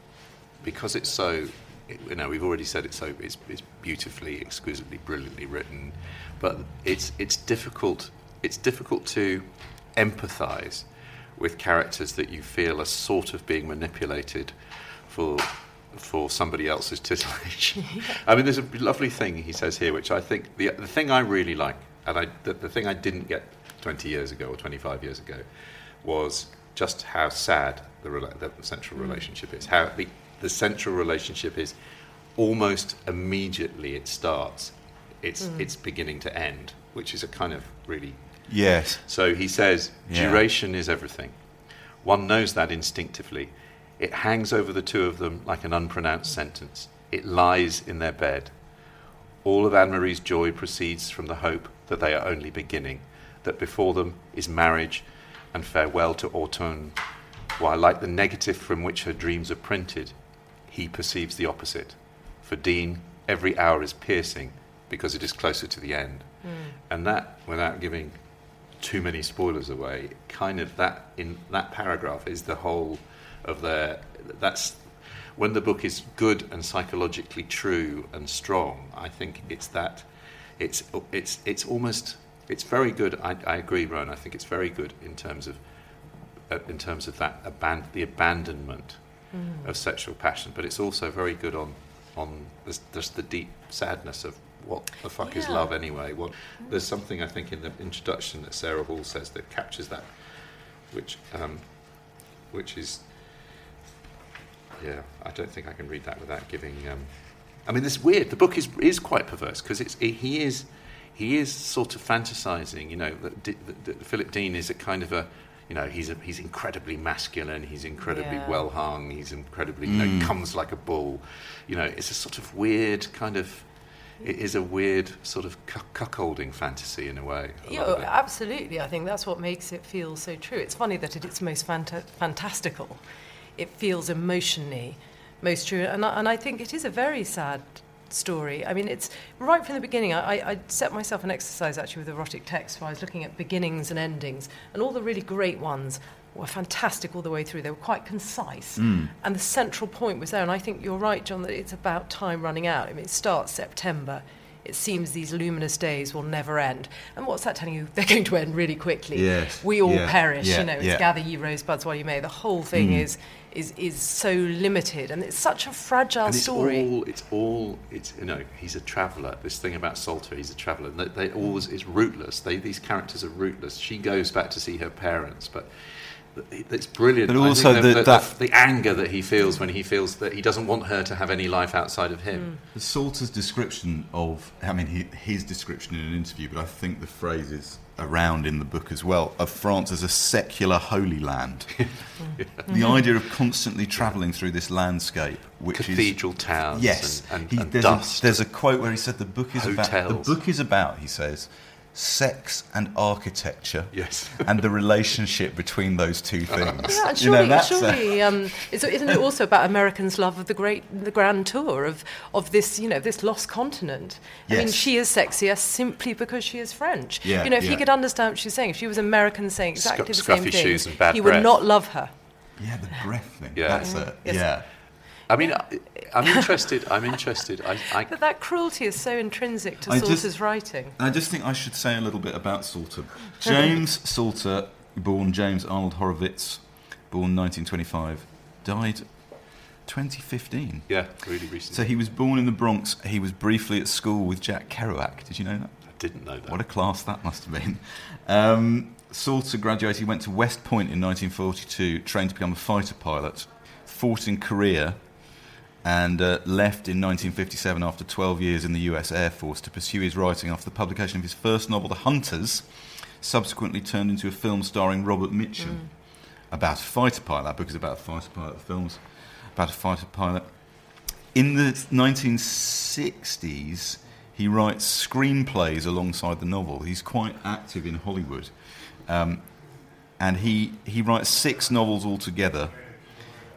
because it's so you know, we've already said it. So it's, it's beautifully, exquisitely, brilliantly written, but it's it's difficult. It's difficult to empathise with characters that you feel are sort of being manipulated for for somebody else's titillation. I mean, there's a lovely thing he says here, which I think the the thing I really like, and I the, the thing I didn't get 20 years ago or 25 years ago, was just how sad the, rela- the central Mm. relationship is. How the the central relationship is almost immediately it starts. It's Mm. it's beginning to end, which is a kind of really Yes. so he says, Yeah. duration is everything. One knows that instinctively. It hangs over the two of them like an unpronounced sentence. It lies in their bed. All of Anne Marie's joy proceeds from the hope that they are only beginning, that before them is marriage and farewell to autumn, while, like the negative from which her dreams are printed, he perceives the opposite. For Dean, every hour is piercing because it is closer to the end. Mm. And that, without giving too many spoilers away, kind of that in that paragraph is the whole of their. That's when the book is good and psychologically true and strong. I think it's that. It's it's it's almost it's very good. I, I agree, Ron. I think it's very good in terms of uh, in terms of that aban- the abandonment Mm. of sexual passion, but it's also very good on on this, just the deep sadness of what the fuck is love anyway. What there's something I think in the introduction that Sarah Hall says that captures that, which um, which is yeah. I don't think I can read that without giving. Um, I mean, this weird. The book is is quite perverse because it's he is he is sort of fantasizing. You know, that, D- that, that Philip Dean is a kind of a you know he's a, he's incredibly masculine. He's incredibly Yeah. well hung. He's incredibly you know Mm. he comes like a bull. You know, it's a sort of weird kind of. It is a weird sort of cu- cuckolding fantasy in a way. a Yeah, lot of it. absolutely. I think that's what makes it feel so true. It's funny that at its most fanta- fantastical, it feels emotionally most true. And I, and I think it is a very sad story. I mean, it's right from the beginning. I, I set myself an exercise actually with erotic text where I was looking at beginnings and endings, and all the really great ones were fantastic all the way through. They were quite concise. Mm. And the central point was there. And I think you're right, John, that it's about time running out. I mean, it starts September. It seems these luminous days will never end. And what's that telling you? They're going to end really quickly. Yes. We all Yeah. perish, Yeah. you know, it's Yeah. gather ye rosebuds while you may. The whole thing Mm. is, is, is so limited. And it's such a fragile and it's story. all it's all it's you know he's a traveller this thing about Salter he's a traveller they, they mm. always it's rootless they these characters are rootless she goes back to see her parents but it's brilliant But I also think the- the, that- the anger that he feels when he feels that he doesn't want her to have any life outside of him The Salter's description of, I mean, he, his description in an interview, but I think the phrase is around in the book as well, of France as a secular holy land. The idea of constantly travelling through this landscape, which Cathedral is, towns yes, and- and- He- and there's, dust. A, there's a quote where he said the book is about the book is about, he says, sex and architecture, Yes. and the relationship between those two things. Yeah, and You know, surely, that's a- surely um, is, isn't it also about Americans' love of the great, the grand tour of, of this, you know, this lost continent? I mean, she is sexier simply because she is French. Yeah, you know, if yeah. he could understand what she's saying, if she was American saying exactly Scu- the same thing, shoes and bad he would not love her. yeah, the breath thing. Yeah. That's it. Yes. Yeah. I mean I, I'm interested I'm interested I, I, But that cruelty is so intrinsic to I just- Salter's writing. I just think I should say a little bit about Salter. James Salter, born James Arnold Horowitz, born 1925, died 2015. yeah really recently So he was born in the Bronx. He was briefly at school with Jack Kerouac. Did you know that? I didn't know that What a class that must have been. Um, Salter graduated. He went to West Point in 1942, trained to become a fighter pilot, fought in Korea, and uh, left in 1957 after 12 years in the US Air Force to pursue his writing after the publication of his first novel, The Hunters, subsequently turned into a film starring Robert Mitchum about a fighter pilot. That book is about a fighter pilot, the film's about a fighter pilot. In the 1960s, he writes screenplays alongside the novel. He's quite active in Hollywood. Um, and he, he writes six novels altogether.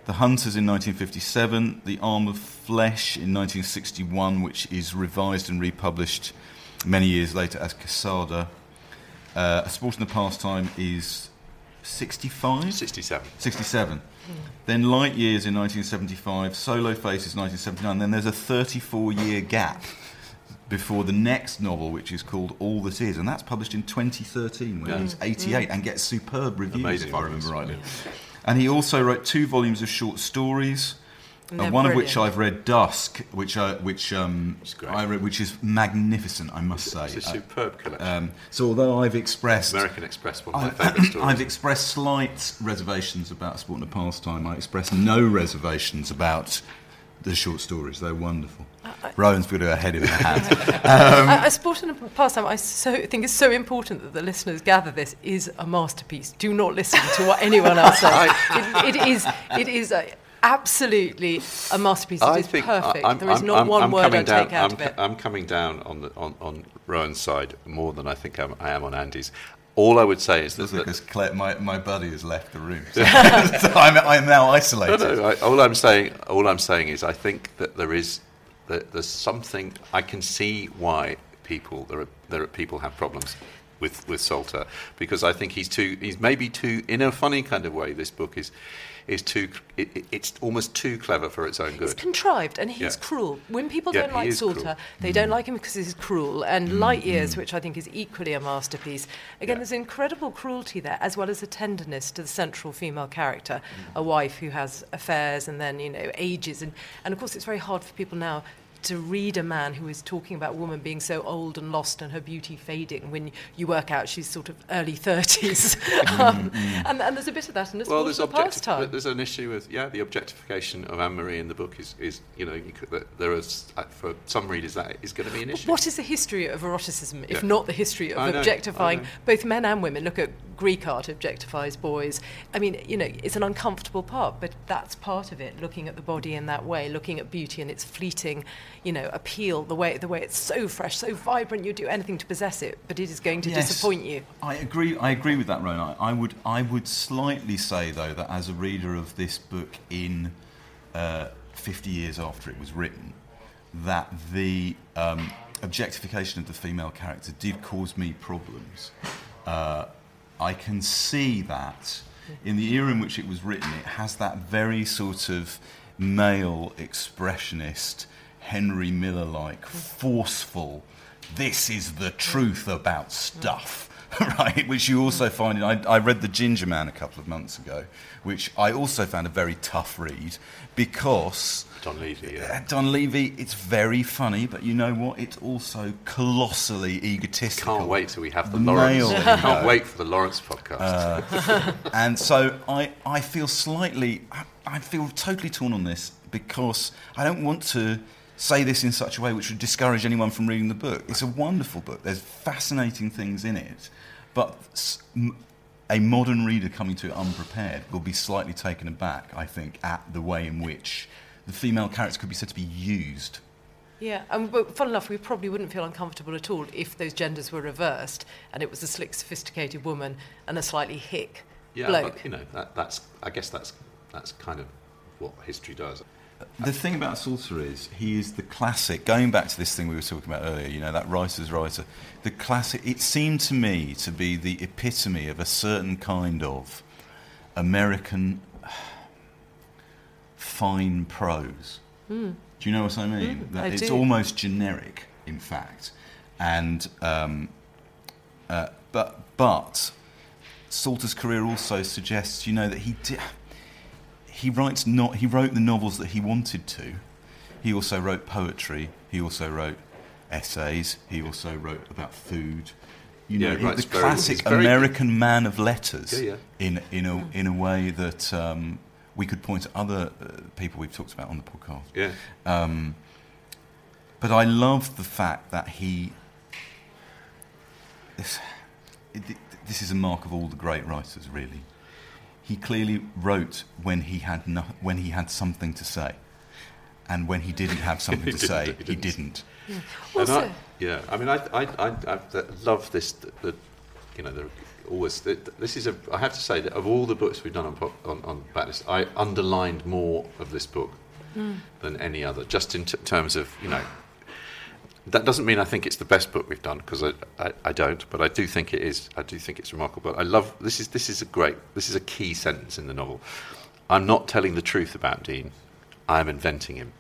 The Hunters in 1957, The Arm of Flesh in 1961, which is revised and republished many years later as Cassada. Uh, a Sport and a Pastime is 65? 67. 67. Then Light Years in 1975, Solo Faces 1979. Then there's a 34 year gap before the next novel, which is called All That Is, and that's published in 2013 when Yeah. he's 88 and gets superb reviews, Amazing if I remember rightly. yeah. And he also wrote two volumes of short stories. Uh, they're one of which. I've read, Dusk, which I, which um, I read, which is magnificent, I must say. It's a Uh, superb collection. um, so although I've expressed American Express, one of my I've- favourite stories. I've expressed slight reservations about Sport and a Pastime. I express no reservations about the short stories. They're wonderful. Rowan's got her head in her hands. Um, I, I sport in a pastime. I so think it's so important that the listeners gather this is a masterpiece. Do not listen to what anyone else says. it, it is. It is a, absolutely a masterpiece. It I is think perfect. I- there is not I'm- one I'm word I down, take out I'm, of it. I'm coming down on, the, on, on Rowan's side more than I think I'm, I am on Andy's. All I would say is that, because Claire, my, my buddy has left the room. So, so I'm, I'm now isolated. no, I, all I'm saying, all I'm saying is, I think that there is, there's something. I can see why people there are, there are people have problems with with Salter because I think he's too. He's maybe too in a funny kind of way. This book is is too. It, it- it's almost too clever for its own good. contrived and he's Yeah. cruel. When people Yeah, don't like Salter, cruel. they don't like him because he's cruel. And mm, Light mm. Years, which I think is equally a masterpiece, again, there's incredible cruelty there, as well as a tenderness to the central female character, mm. a wife who has affairs and then, you know, ages. And, and of course, it's very hard for people now to read a man who is talking about a woman being so old and lost and her beauty fading when you work out she's sort of early 30s. um, and, and there's a bit of that in this well, well, there's, the objecti- pastime. there's an issue with yeah the objectification of Anne Marie in the book is, is you know you could, there is uh, for some readers that is going to be an issue. What is the history of eroticism, if Yeah. not the history of know, objectifying both men and women? Look at Greek art objectifies boys. I mean, you know, it's an uncomfortable part, but that's part of it. Looking at the body in that way, looking at beauty and its fleeting, you know, appeal. The way the way it's so fresh, so vibrant, you'd do anything to possess it, but it is going to Yes. disappoint you. I agree. I agree with that, Ron. I, I would. I would slightly say though that as a reader of this book in uh, 50 years after it was written, that the um, objectification of the female character did cause me problems. Uh, I can see that in the era in which it was written, it has that very sort of male expressionist, Henry Miller like, forceful, this is the truth about stuff. Right, which you also find in. I, I read The Ginger Man a couple of months ago, which I also found a very tough read because Donleavy, uh, yeah. Donleavy, it's very funny, but you know what? It's also colossally egotistical. Can't wait till we have the Lawrence. male Can't wait for the Lawrence podcast. Uh, and so I, I feel slightly, I, I feel totally torn on this because I don't want to say this in such a way which would discourage anyone from reading the book. It's a wonderful book. There's fascinating things in it, but a modern reader coming to it unprepared will be slightly taken aback, I think, at the way in which the female characters could be said to be used. Yeah, and but fun enough, we probably wouldn't feel uncomfortable at all if those genders were reversed and it was a slick, sophisticated woman and a slightly hick yeah, bloke. but you know that, that's. I guess that's that's kind of what history does. The thing about Salter is he is the classic. Going back to this thing we were talking about earlier, you know that writer's writer. The classic. It seemed to me to be the epitome of a certain kind of American fine prose. Mm. Do you know what I mean? Mm, that I it's do. almost generic, in fact, and um, uh, but but Salter's career also suggests, you know, that he did. He writes not. He wrote the novels that he wanted to. He also wrote poetry. He also wrote essays. He also wrote about food. You Yeah, know, he writes the very- classic American man of letters. Yeah, yeah. In in a in a way that um, we could point to other uh, people we've talked about on the podcast. Yeah. Um, but I love the fact that he. This, this is a mark of all the great writers, really. He clearly wrote when he had no, when he had something to say, and when he didn't have something to say, he he didn't. didn't. And Also- I, yeah, I mean, I, I, I, I love this. The, the, you know, the, always. The, this is a. I have to say that of all the books we've done on pop, on, on Backlist, I underlined more of this book Mm. than any other, just in t- terms of you know That doesn't mean I think it's the best book we've done because I, I, I, don't, but I do think it is. I do think it's remarkable. I love this is this is a great this is a key sentence in the novel. I'm not telling the truth about Dean. I am inventing him.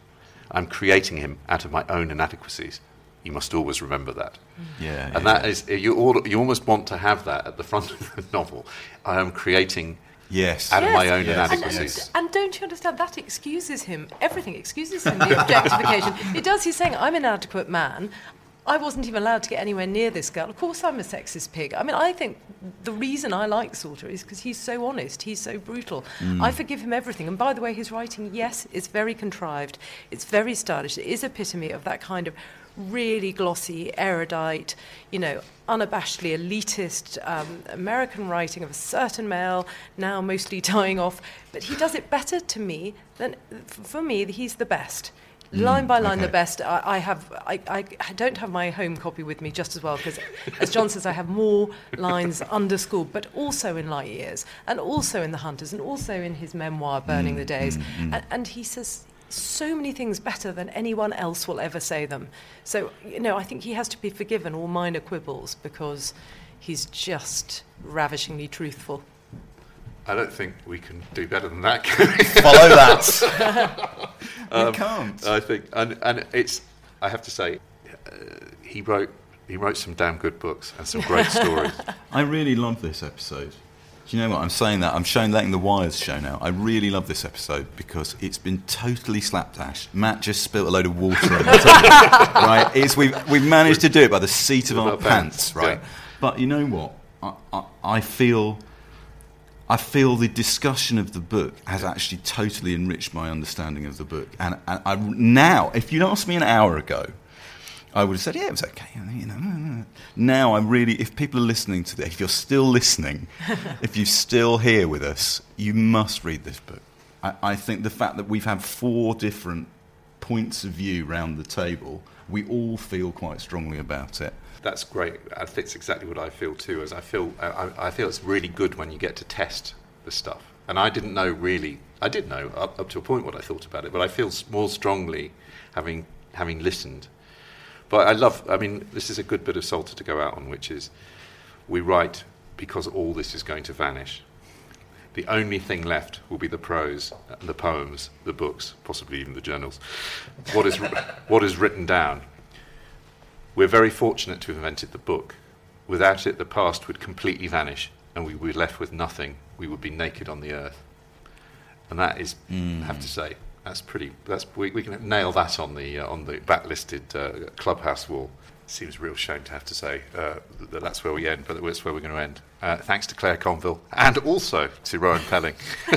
I'm creating him out of my own inadequacies. You must always remember that. Mm. Yeah, and yeah. that is you. All, you almost want to have that at the front of the novel. I am creating Yes. Out of my own Yes. inadequacies. And, and don't you understand that excuses him? Everything excuses him. The objectification. It does. He's saying, "I'm an inadequate man. I wasn't even allowed to get anywhere near this girl. Of course, I'm a sexist pig. I mean, I think the reason I like Salter is because he's so honest. He's so brutal. Mm. I forgive him everything. And by the way, his writing, yes, it's very contrived. It's very stylish. It is epitome of that kind of really glossy, erudite, you know, unabashedly elitist um, American writing of a certain male, now mostly dying off. But he does it better to me than, for me, he's the best. Mm, line by line, the best. I, I have. I, I don't have my home copy with me just as well because, as John says, I have more lines underscored, but also in Light Years, and also in The Hunters, and also in his memoir Burning mm, the Days. Mm, and, and he says so many things better than anyone else will ever say them. So you know, I think he has to be forgiven all minor quibbles because he's just ravishingly truthful. I don't think we can do better than that. Follow that. you can't. I think, and and it's. I have to say, uh, he wrote he wrote some damn good books and some great stories. I really love this episode. Do you know what? I'm saying that. I'm showing letting the wires show now. I really love this episode because it's been totally slapdash. Matt just spilt a load of water on the table, right? It's, we've, we've managed to do it by the seat of our our pants, pants, right? yeah. But you know what? I, I, I feel. I feel the discussion of the book has actually totally enriched my understanding of the book. And, and I, now, if you'd asked me an hour ago, I would have said, yeah, it was okay. You know, now I'm really, if people are listening to this, if you're still listening, if you're still here with us, you must read this book. I, I think the fact that we've had four different points of view round the table, we all feel quite strongly about it. That's great. That fits exactly what I feel too. As I feel, I, I- I feel it's really good when you get to test the stuff. And I didn't know really. I did know up, up to a point what I thought about it, but I feel more strongly having having listened. But I love. I mean, this is a good bit of Salter to go out on, which is we write because all this is going to vanish. The only thing left will be the prose, the poems, the books, possibly even the journals. What is what is written down. We're very fortunate to have invented the book. Without it, the past would completely vanish, and we would be left with nothing. We would be naked on the earth. And that is, I have to mm. say, that's pretty. That's we, we can nail that on the uh, on the backlisted uh, clubhouse wall. Seems a real shame to have to say uh, that that's where we end, but that's where we're going to end. Uh, thanks to Claire Conville and also to Rowan Pelling,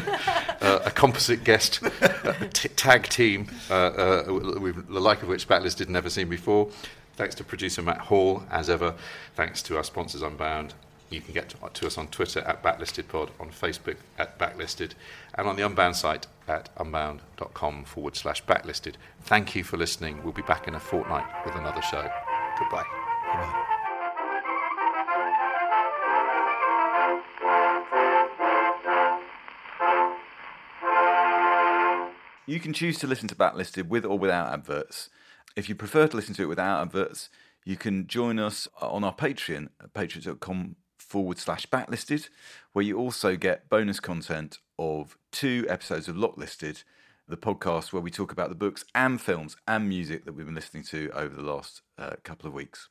uh, a composite guest t- tag team, uh, uh, the like of which Backlisted had never seen before. Thanks to producer Matt Hall, as ever. Thanks to our sponsors Unbound. You can get to, to us on Twitter at BacklistedPod, on Facebook at Backlisted, and on the Unbound site at unbound.com forward slash backlisted. Thank you for listening. We'll be back in a fortnight with another show. Goodbye. You can choose to listen to Backlisted with or without adverts. If you prefer to listen to it without adverts, you can join us on our Patreon at patreon.com forward slash backlisted, where you also get bonus content of two episodes of Locklisted, the podcast where we talk about the books and films and music that we've been listening to over the last uh, couple of weeks.